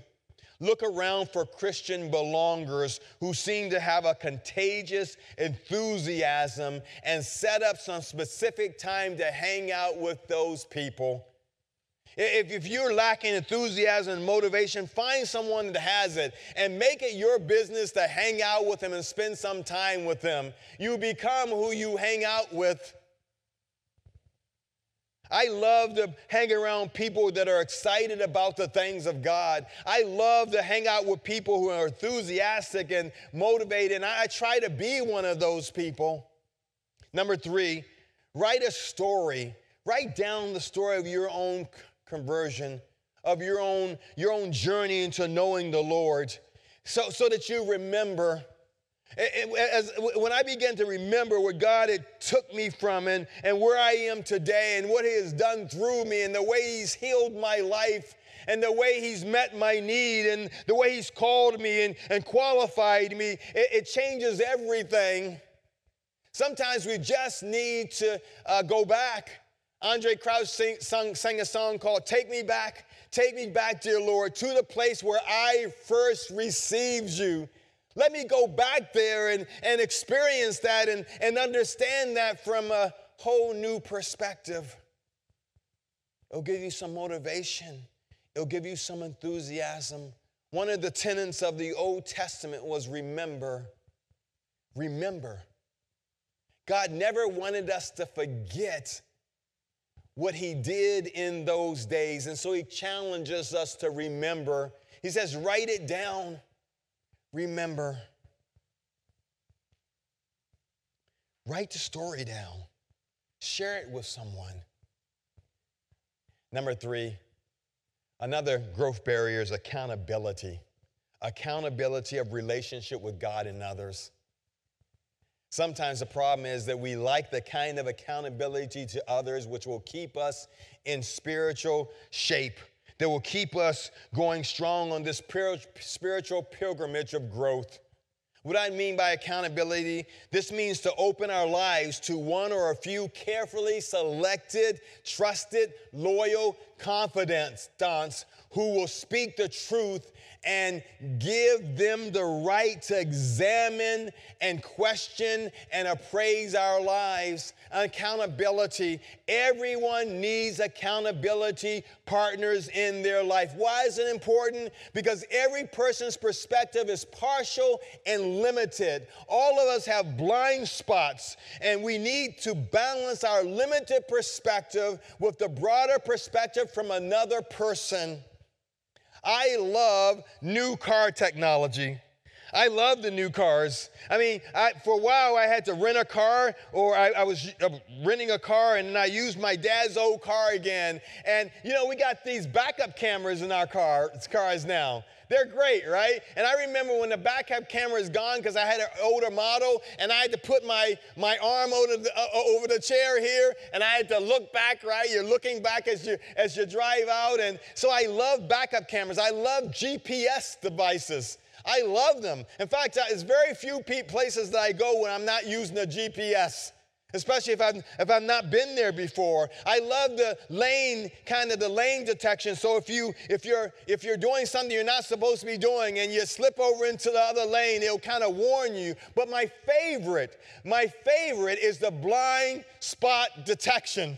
look around for Christian belongers who seem to have a contagious enthusiasm and set up some specific time to hang out with those people. If, if you're lacking enthusiasm and motivation, find someone that has it and make it your business to hang out with them and spend some time with them. You become who you hang out with. I love to hang around people that are excited about the things of God. I love to hang out with people who are enthusiastic and motivated, and I try to be one of those people. Number three, write a story. Write down the story of your own conversion, of your own, your own journey into knowing the Lord, so, so that you remember. As, when I began to remember where God had took me from and, and where I am today and what He has done through me and the way He's healed my life and the way He's met my need and the way He's called me and, and qualified me, it, it changes everything. Sometimes we just need to uh, go back Andraé Crouch sing, sung, sang a song called Take Me Back, Take Me Back, Dear Lord, to the place where I first received you. Let me go back there and, and experience that and, and understand that from a whole new perspective. It'll give you some motivation, it'll give you some enthusiasm. One of the tenets of the Old Testament was remember. Remember. God never wanted us to forget what he did in those days. And so he challenges us to remember. He says, write it down, remember. Write the story down, share it with someone. Number three, another growth barrier is accountability. Accountability of relationship with God and others. Sometimes the problem is that we like the kind of accountability to others which will keep us in spiritual shape, that will keep us going strong on this spiritual pilgrimage of growth. What I mean by accountability, this means to open our lives to one or a few carefully selected, trusted, loyal confidants who will speak the truth and give them the right to examine and question and appraise our lives. Accountability. Everyone needs accountability partners in their life. Why is it important? Because every person's perspective is partial and limited. All of us have blind spots, and we need to balance our limited perspective with the broader perspective from another person. I love new car technology. I love the new cars. I mean, I, for a while I had to rent a car, or I, I was uh, renting a car, and I used my dad's old car again. And you know, we got these backup cameras in our car, cars now. They're great, right? And I remember when the backup camera is gone because I had an older model and I had to put my, my arm over the, uh, over the chair here and I had to look back, right? You're looking back as you, as you drive out. And so I love backup cameras. I love GPS devices. I love them. In fact, there's very few places that I go when I'm not using a GPS especially if I've, if I've not been there before. I love the lane, kind of the lane detection. So if, you, if, you're, if you're doing something you're not supposed to be doing and you slip over into the other lane, it'll kind of warn you. But my favorite, my favorite is the blind spot detection.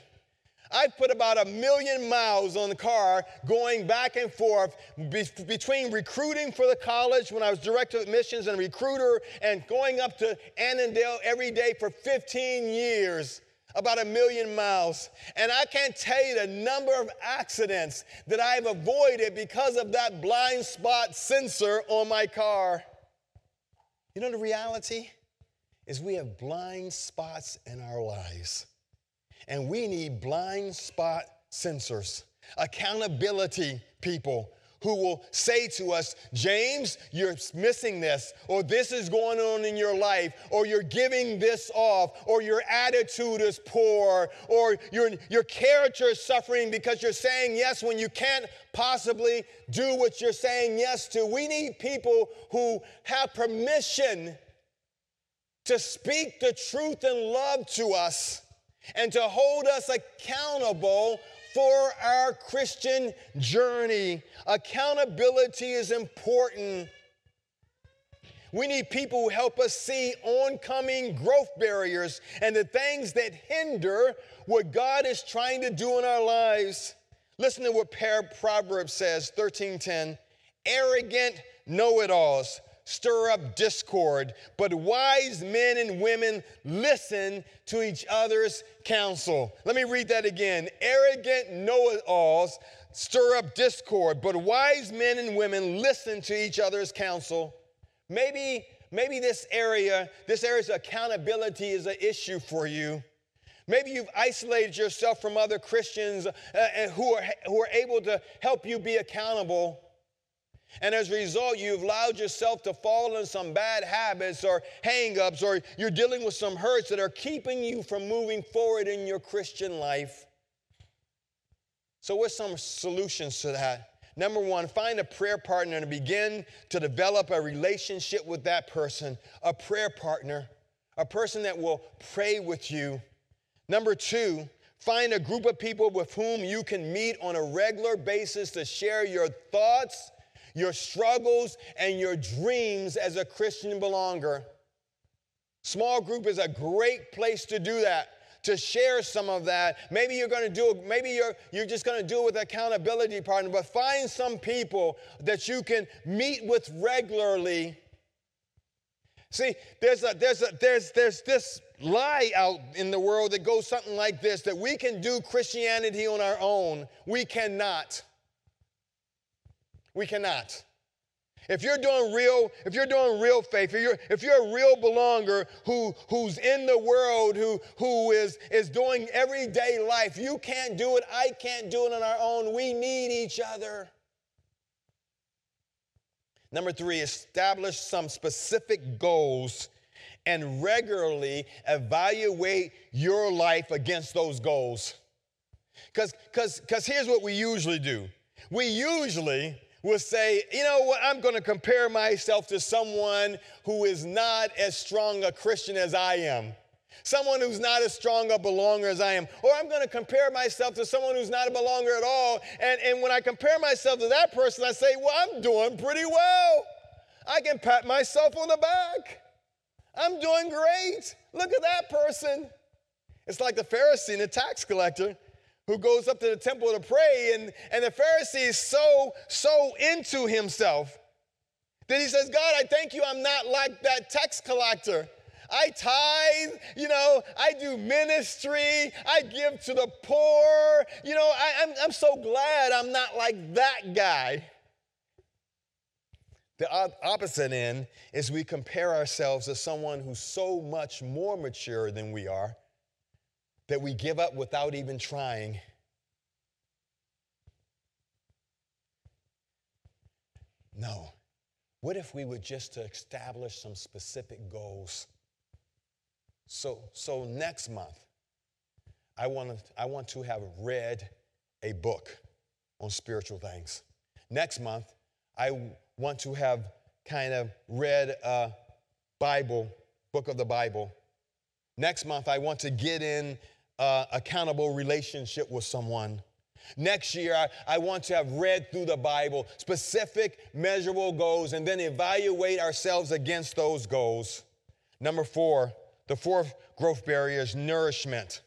I put about a million miles on the car going back and forth be- between recruiting for the college when I was director of admissions and recruiter and going up to Annandale every day for 15 years about a million miles. And I can't tell you the number of accidents that I've avoided because of that blind spot sensor on my car. You know, the reality is we have blind spots in our lives. And we need blind spot sensors, accountability people who will say to us, James, you're missing this, or this is going on in your life, or you're giving this off, or your attitude is poor, or your, your character is suffering because you're saying yes when you can't possibly do what you're saying yes to. We need people who have permission to speak the truth and love to us and to hold us accountable for our Christian journey. Accountability is important. We need people who help us see oncoming growth barriers and the things that hinder what God is trying to do in our lives. Listen to what Pair Proverbs says, 13:10. Arrogant know-it-alls stir up discord, but wise men and women listen to each other's counsel. Let me read that again. Arrogant know it alls stir up discord, but wise men and women listen to each other's counsel. Maybe, maybe this area, this area's accountability is an issue for you. Maybe you've isolated yourself from other Christians uh, who, are, who are able to help you be accountable. And as a result, you've allowed yourself to fall in some bad habits or hangups, or you're dealing with some hurts that are keeping you from moving forward in your Christian life. So, what's some solutions to that? Number one, find a prayer partner and begin to develop a relationship with that person, a prayer partner, a person that will pray with you. Number two, find a group of people with whom you can meet on a regular basis to share your thoughts your struggles, and your dreams as a Christian belonger. Small group is a great place to do that to share some of that. Maybe you're going to do it, maybe you're, you're just going to do it with accountability partner, but find some people that you can meet with regularly. See, there's a, there's a, there's, there's this lie out in the world that goes something like this that we can do Christianity on our own. We cannot. We cannot. If you're doing real, if you're doing real faith, if you're, if you're a real belonger who, who's in the world, who, who is, is doing everyday life, you can't do it. I can't do it on our own. We need each other. Number three, establish some specific goals and regularly evaluate your life against those goals. Because here's what we usually do we usually will say, you know what, I'm going to compare myself to someone who is not as strong a Christian as I am. Someone who's not as strong a belonger as I am. Or I'm going to compare myself to someone who's not a belonger at all. And, and when I compare myself to that person, I say, well, I'm doing pretty well. I can pat myself on the back. I'm doing great. Look at that person. It's like the Pharisee and the tax collector who goes up to the temple to pray, and, and the Pharisee is so, so into himself that he says, God, I thank you I'm not like that tax collector. I tithe, you know, I do ministry, I give to the poor. You know, I, I'm, I'm so glad I'm not like that guy. The opposite end is we compare ourselves to someone who's so much more mature than we are that we give up without even trying. No. What if we were just to establish some specific goals? So, so next month, I want, to, I want to have read a book on spiritual things. Next month, I want to have kind of read a Bible, book of the Bible. Next month, I want to get in uh, accountable relationship with someone. Next year, I, I, want to have read through the Bible, specific, measurable goals, and then evaluate ourselves against those goals. Number four, the fourth growth barrier is nourishment.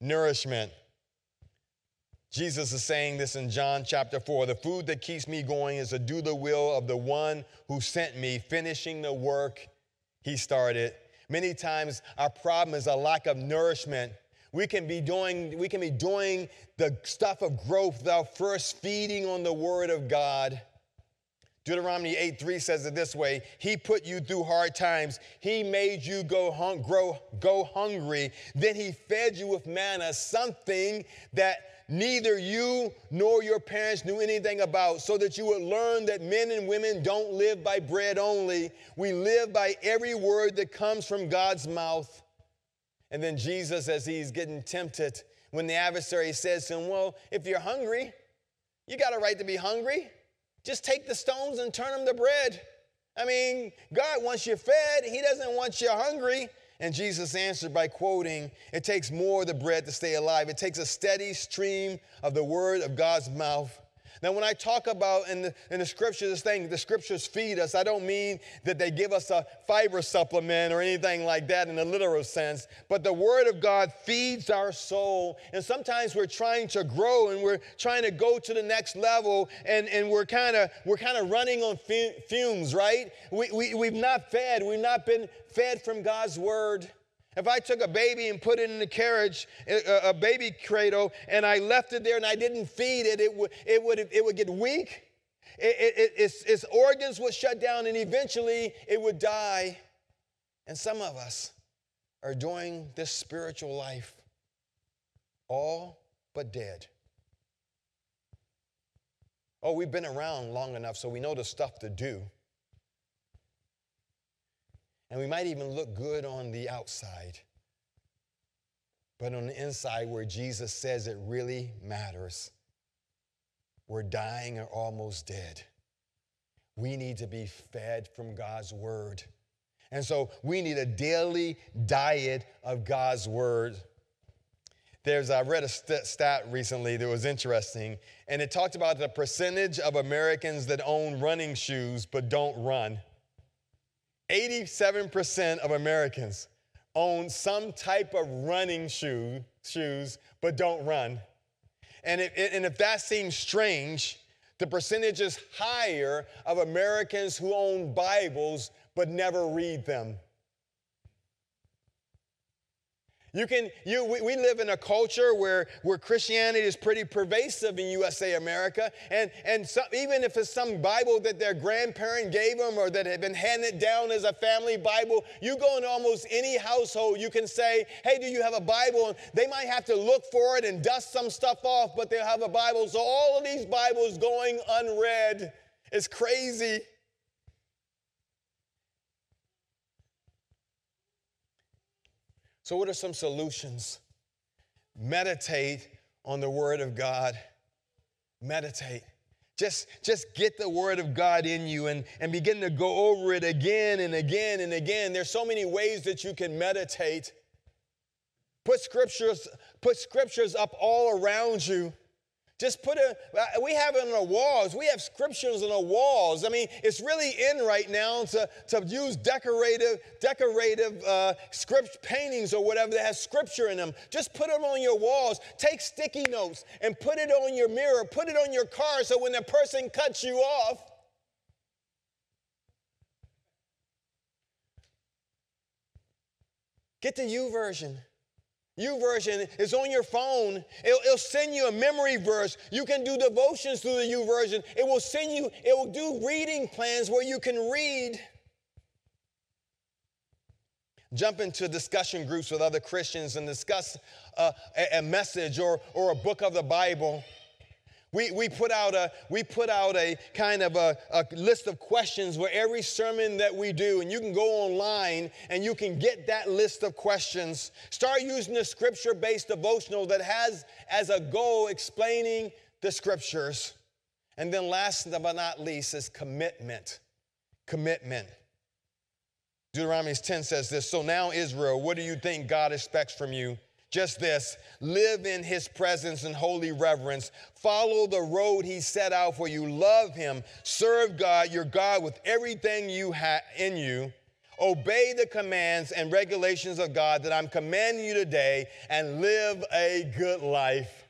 Nourishment. Jesus is saying this in John chapter 4 the food that keeps me going is to do the will of the one who sent me, finishing the work he started. Many times, our problem is a lack of nourishment we can be doing, we can be doing the stuff of growth without first feeding on the Word of God. Deuteronomy 8 3 says it this way He put you through hard times. He made you go, hung, grow, go hungry. Then He fed you with manna, something that neither you nor your parents knew anything about, so that you would learn that men and women don't live by bread only. We live by every word that comes from God's mouth. And then Jesus, as he's getting tempted, when the adversary says to him, Well, if you're hungry, you got a right to be hungry. Just take the stones and turn them to bread. I mean, God wants you fed, He doesn't want you hungry. And Jesus answered by quoting, It takes more of the bread to stay alive. It takes a steady stream of the word of God's mouth now, when I talk about in the, in the scriptures, this thing, the scriptures feed us, I don't mean that they give us a fiber supplement or anything like that in a literal sense, but the Word of God feeds our soul. And sometimes we're trying to grow and we're trying to go to the next level and, and we're kind of we're kind of running on fumes, right? We, we, we've not fed, we've not been fed from God's Word. If I took a baby and put it in the carriage, uh, uh, a baby cradle, and I left it there and I didn't feed it, it would, it would, it would get weak. It, it, its, its organs would shut down and eventually it would die. And some of us are doing this spiritual life all but dead. Oh, we've been around long enough so we know the stuff to do. And we might even look good on the outside. But on the inside, where Jesus says it really matters, we're dying or almost dead. We need to be fed from God's word. And so we need a daily diet of God's word. There's, I read a st- stat recently that was interesting, and it talked about the percentage of Americans that own running shoes but don't run. 87% of Americans own some type of running shoe, shoes, but don't run. And, it, and if that seems strange, the percentage is higher of Americans who own Bibles but never read them. You can, you, we, we live in a culture where, where Christianity is pretty pervasive in USA, America. And, and so, even if it's some Bible that their grandparent gave them or that had been handed down as a family Bible, you go into almost any household, you can say, Hey, do you have a Bible? And they might have to look for it and dust some stuff off, but they'll have a Bible. So all of these Bibles going unread is crazy. So, what are some solutions? Meditate on the Word of God. Meditate. Just, just get the Word of God in you and, and begin to go over it again and again and again. There's so many ways that you can meditate. Put scriptures, put scriptures up all around you. Just put a, uh, we have it on the walls. We have scriptures on the walls. I mean, it's really in right now to, to use decorative, decorative uh, script paintings or whatever that has scripture in them. Just put them on your walls. Take sticky notes and put it on your mirror. Put it on your car so when the person cuts you off, get the YouVersion. version is on your phone. It'll, it'll, send you a memory verse. You can do devotions through the YouVersion. It will send you, it will do reading plans where you can read. Jump into discussion groups with other Christians and discuss uh, a, a message or, or a book of the Bible. We, we put out a we put out a kind of a, a list of questions for every sermon that we do, and you can go online and you can get that list of questions. Start using a scripture-based devotional that has as a goal explaining the scriptures. And then last but not least is commitment. Commitment. Deuteronomy 10 says this So now, Israel, what do you think God expects from you? Just this live in his presence and holy reverence. Follow the road he set out for you. Love him. Serve God, your God, with everything you have in you. Obey the commands and regulations of God that I'm commanding you today and live a good life.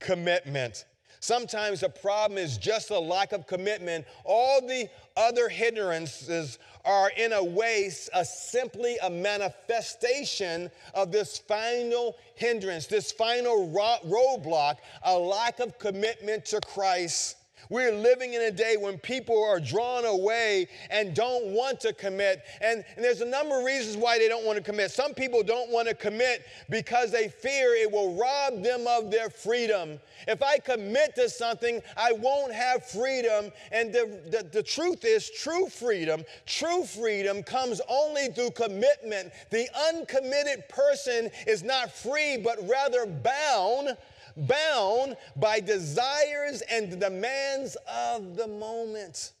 Commitment. Sometimes the problem is just a lack of commitment. All the other hindrances are, in a way, a, simply a manifestation of this final hindrance, this final ro- roadblock, a lack of commitment to Christ. We're living in a day when people are drawn away and don't want to commit. And, and, there's a number of reasons why they don't want to commit. Some people don't want to commit because they fear it will rob them of their freedom. If I commit to something, I won't have freedom. And the, the, the truth is, true freedom, true freedom comes only through commitment. The uncommitted person is not free, but rather bound bound by desires and demands of the moment.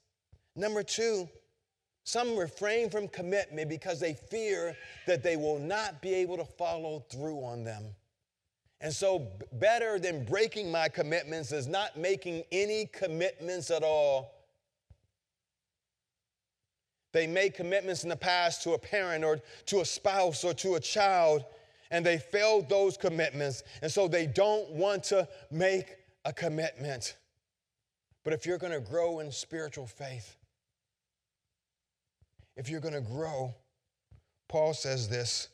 Number two, some refrain from commitment because they fear that they will not be able to follow through on them. And so, better than breaking my commitments is not making any commitments at all. They made commitments in the past to a parent or to a spouse or to a child, and they failed those commitments. And so they don't want to make a commitment. But if you're going to grow in spiritual faith, if you're going to grow, Paul says this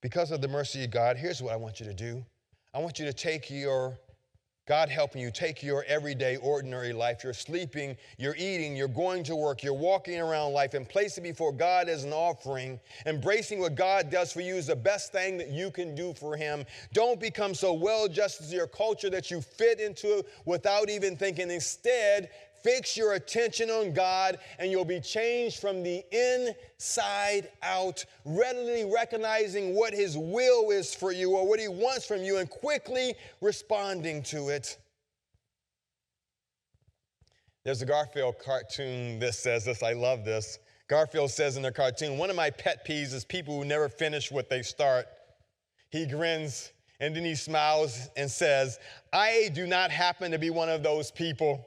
because of the mercy of God, here's what I want you to do. I want you to take your God helping you take your everyday, ordinary life. You're sleeping, you're eating, you're going to work, you're walking around life, and place it before God as an offering. Embracing what God does for you is the best thing that you can do for Him. Don't become so well adjusted to your culture that you fit into it without even thinking. Instead, Fix your attention on God, and you'll be changed from the inside out, readily recognizing what His will is for you or what He wants from you, and quickly responding to it. There's a Garfield cartoon that says this. I love this. Garfield says in the cartoon, One of my pet peeves is people who never finish what they start. He grins and then he smiles and says, I do not happen to be one of those people.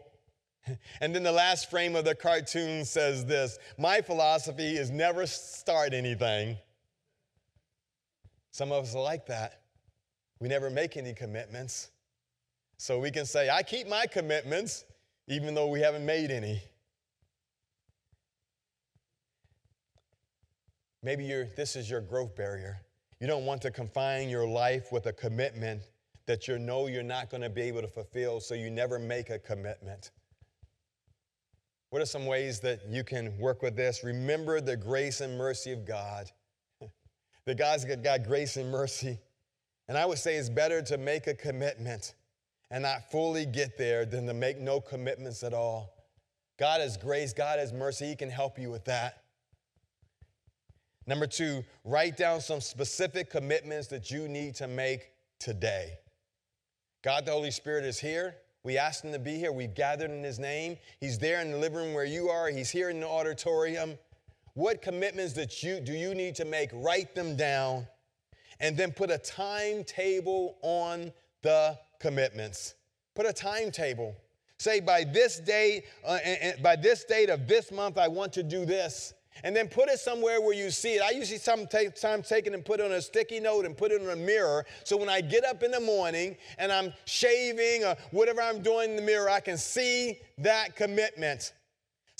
And then the last frame of the cartoon says this My philosophy is never start anything. Some of us are like that. We never make any commitments. So we can say, I keep my commitments, even though we haven't made any. Maybe this is your growth barrier. You don't want to confine your life with a commitment that you know you're not going to be able to fulfill, so you never make a commitment. What are some ways that you can work with this? Remember the grace and mercy of God. that God's got grace and mercy. And I would say it's better to make a commitment and not fully get there than to make no commitments at all. God has grace, God has mercy. He can help you with that. Number two, write down some specific commitments that you need to make today. God the Holy Spirit is here. We asked him to be here. We've gathered in his name. He's there in the living room where you are. He's here in the auditorium. What commitments that you do you need to make? Write them down and then put a timetable on the commitments. Put a timetable. Say by this date, uh, by this date of this month, I want to do this and then put it somewhere where you see it. I usually sometimes take it and put it on a sticky note and put it in a mirror. So when I get up in the morning and I'm shaving or whatever I'm doing in the mirror, I can see that commitment.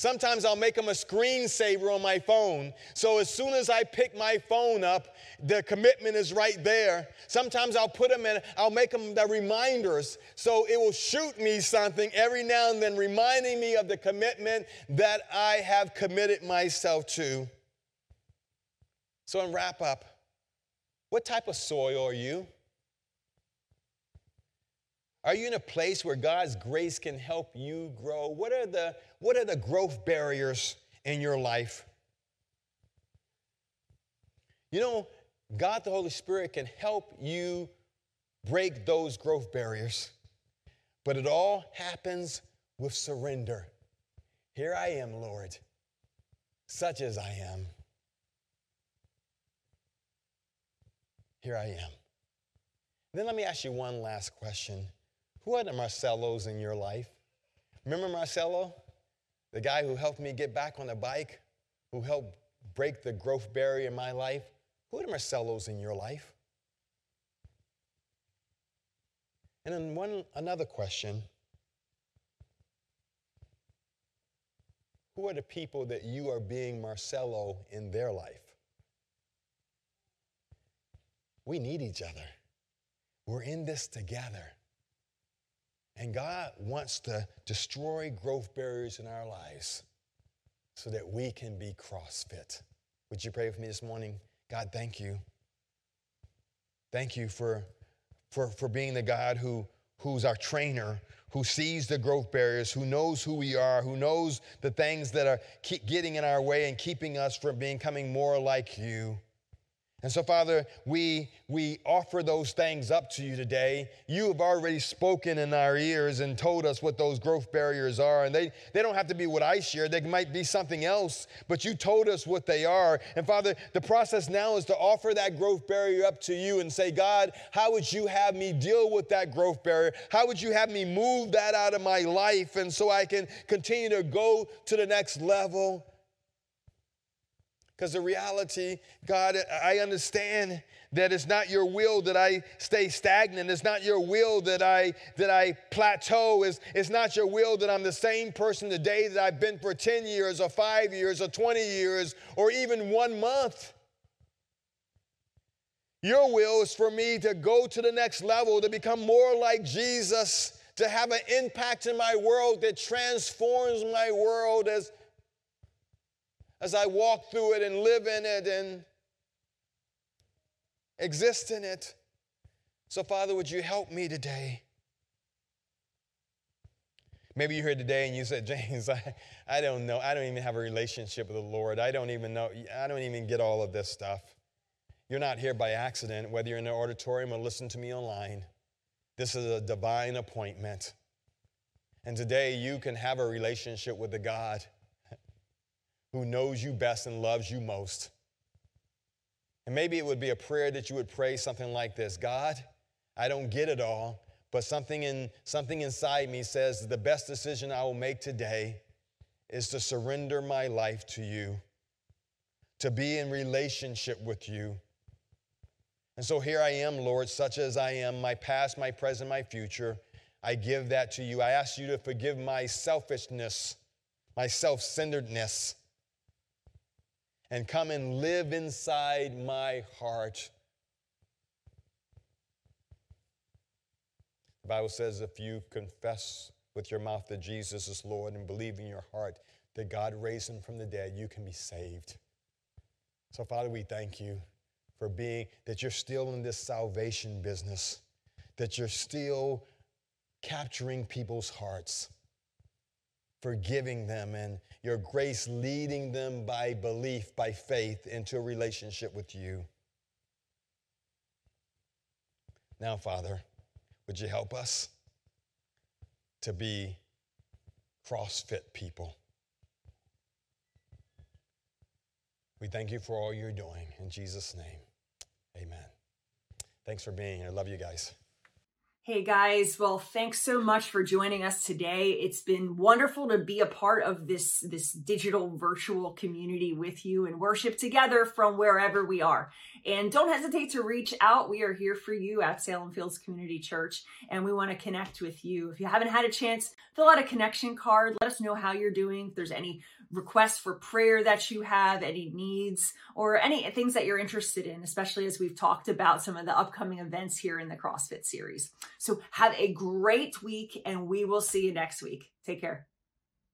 Sometimes I'll make them a screensaver on my phone. So as soon as I pick my phone up, the commitment is right there. Sometimes I'll put them in, I'll make them the reminders. So it will shoot me something every now and then, reminding me of the commitment that I have committed myself to. So, in wrap up, what type of soil are you? Are you in a place where God's grace can help you grow? What are the, what are the growth barriers in your life? You know, God the Holy Spirit can help you break those growth barriers, but it all happens with surrender. Here I am, Lord, such as I am. Here I am. Then let me ask you one last question. Who are the Marcellos in your life? Remember Marcelo? The guy who helped me get back on the bike, who helped break the growth barrier in my life? Who are the Marcellos in your life? And then one another question. Who are the people that you are being Marcello in their life? We need each other. We're in this together. And God wants to destroy growth barriers in our lives so that we can be CrossFit. Would you pray with me this morning? God, thank you. Thank you for, for, for being the God who, who's our trainer, who sees the growth barriers, who knows who we are, who knows the things that are keep getting in our way and keeping us from becoming more like you. And so, Father, we, we offer those things up to you today. You have already spoken in our ears and told us what those growth barriers are. And they, they don't have to be what I share, they might be something else, but you told us what they are. And Father, the process now is to offer that growth barrier up to you and say, God, how would you have me deal with that growth barrier? How would you have me move that out of my life? And so I can continue to go to the next level. Because the reality, God, I understand that it's not your will that I stay stagnant. It's not your will that I that I plateau. It's, it's not your will that I'm the same person today that I've been for 10 years or five years or 20 years or even one month. Your will is for me to go to the next level, to become more like Jesus, to have an impact in my world that transforms my world as as I walk through it and live in it and exist in it. So, Father, would you help me today? Maybe you're here today and you said, James, I, I don't know. I don't even have a relationship with the Lord. I don't even know. I don't even get all of this stuff. You're not here by accident, whether you're in the auditorium or listen to me online. This is a divine appointment. And today you can have a relationship with the God who knows you best and loves you most. And maybe it would be a prayer that you would pray something like this God, I don't get it all, but something, in, something inside me says the best decision I will make today is to surrender my life to you, to be in relationship with you. And so here I am, Lord, such as I am, my past, my present, my future. I give that to you. I ask you to forgive my selfishness, my self centeredness and come and live inside my heart. The Bible says if you confess with your mouth that Jesus is Lord and believe in your heart that God raised him from the dead, you can be saved. So, Father, we thank you for being that you're still in this salvation business, that you're still capturing people's hearts forgiving them, and your grace leading them by belief, by faith, into a relationship with you. Now, Father, would you help us to be CrossFit people? We thank you for all you're doing. In Jesus' name, amen. Thanks for being here. Love you guys. Hey guys, well, thanks so much for joining us today. It's been wonderful to be a part of this this digital virtual community with you and worship together from wherever we are. And don't hesitate to reach out. We are here for you at Salem Fields Community Church and we want to connect with you. If you haven't had a chance, fill out a connection card. Let us know how you're doing. If there's any requests for prayer that you have, any needs, or any things that you're interested in, especially as we've talked about some of the upcoming events here in the CrossFit series. So have a great week and we will see you next week. Take care.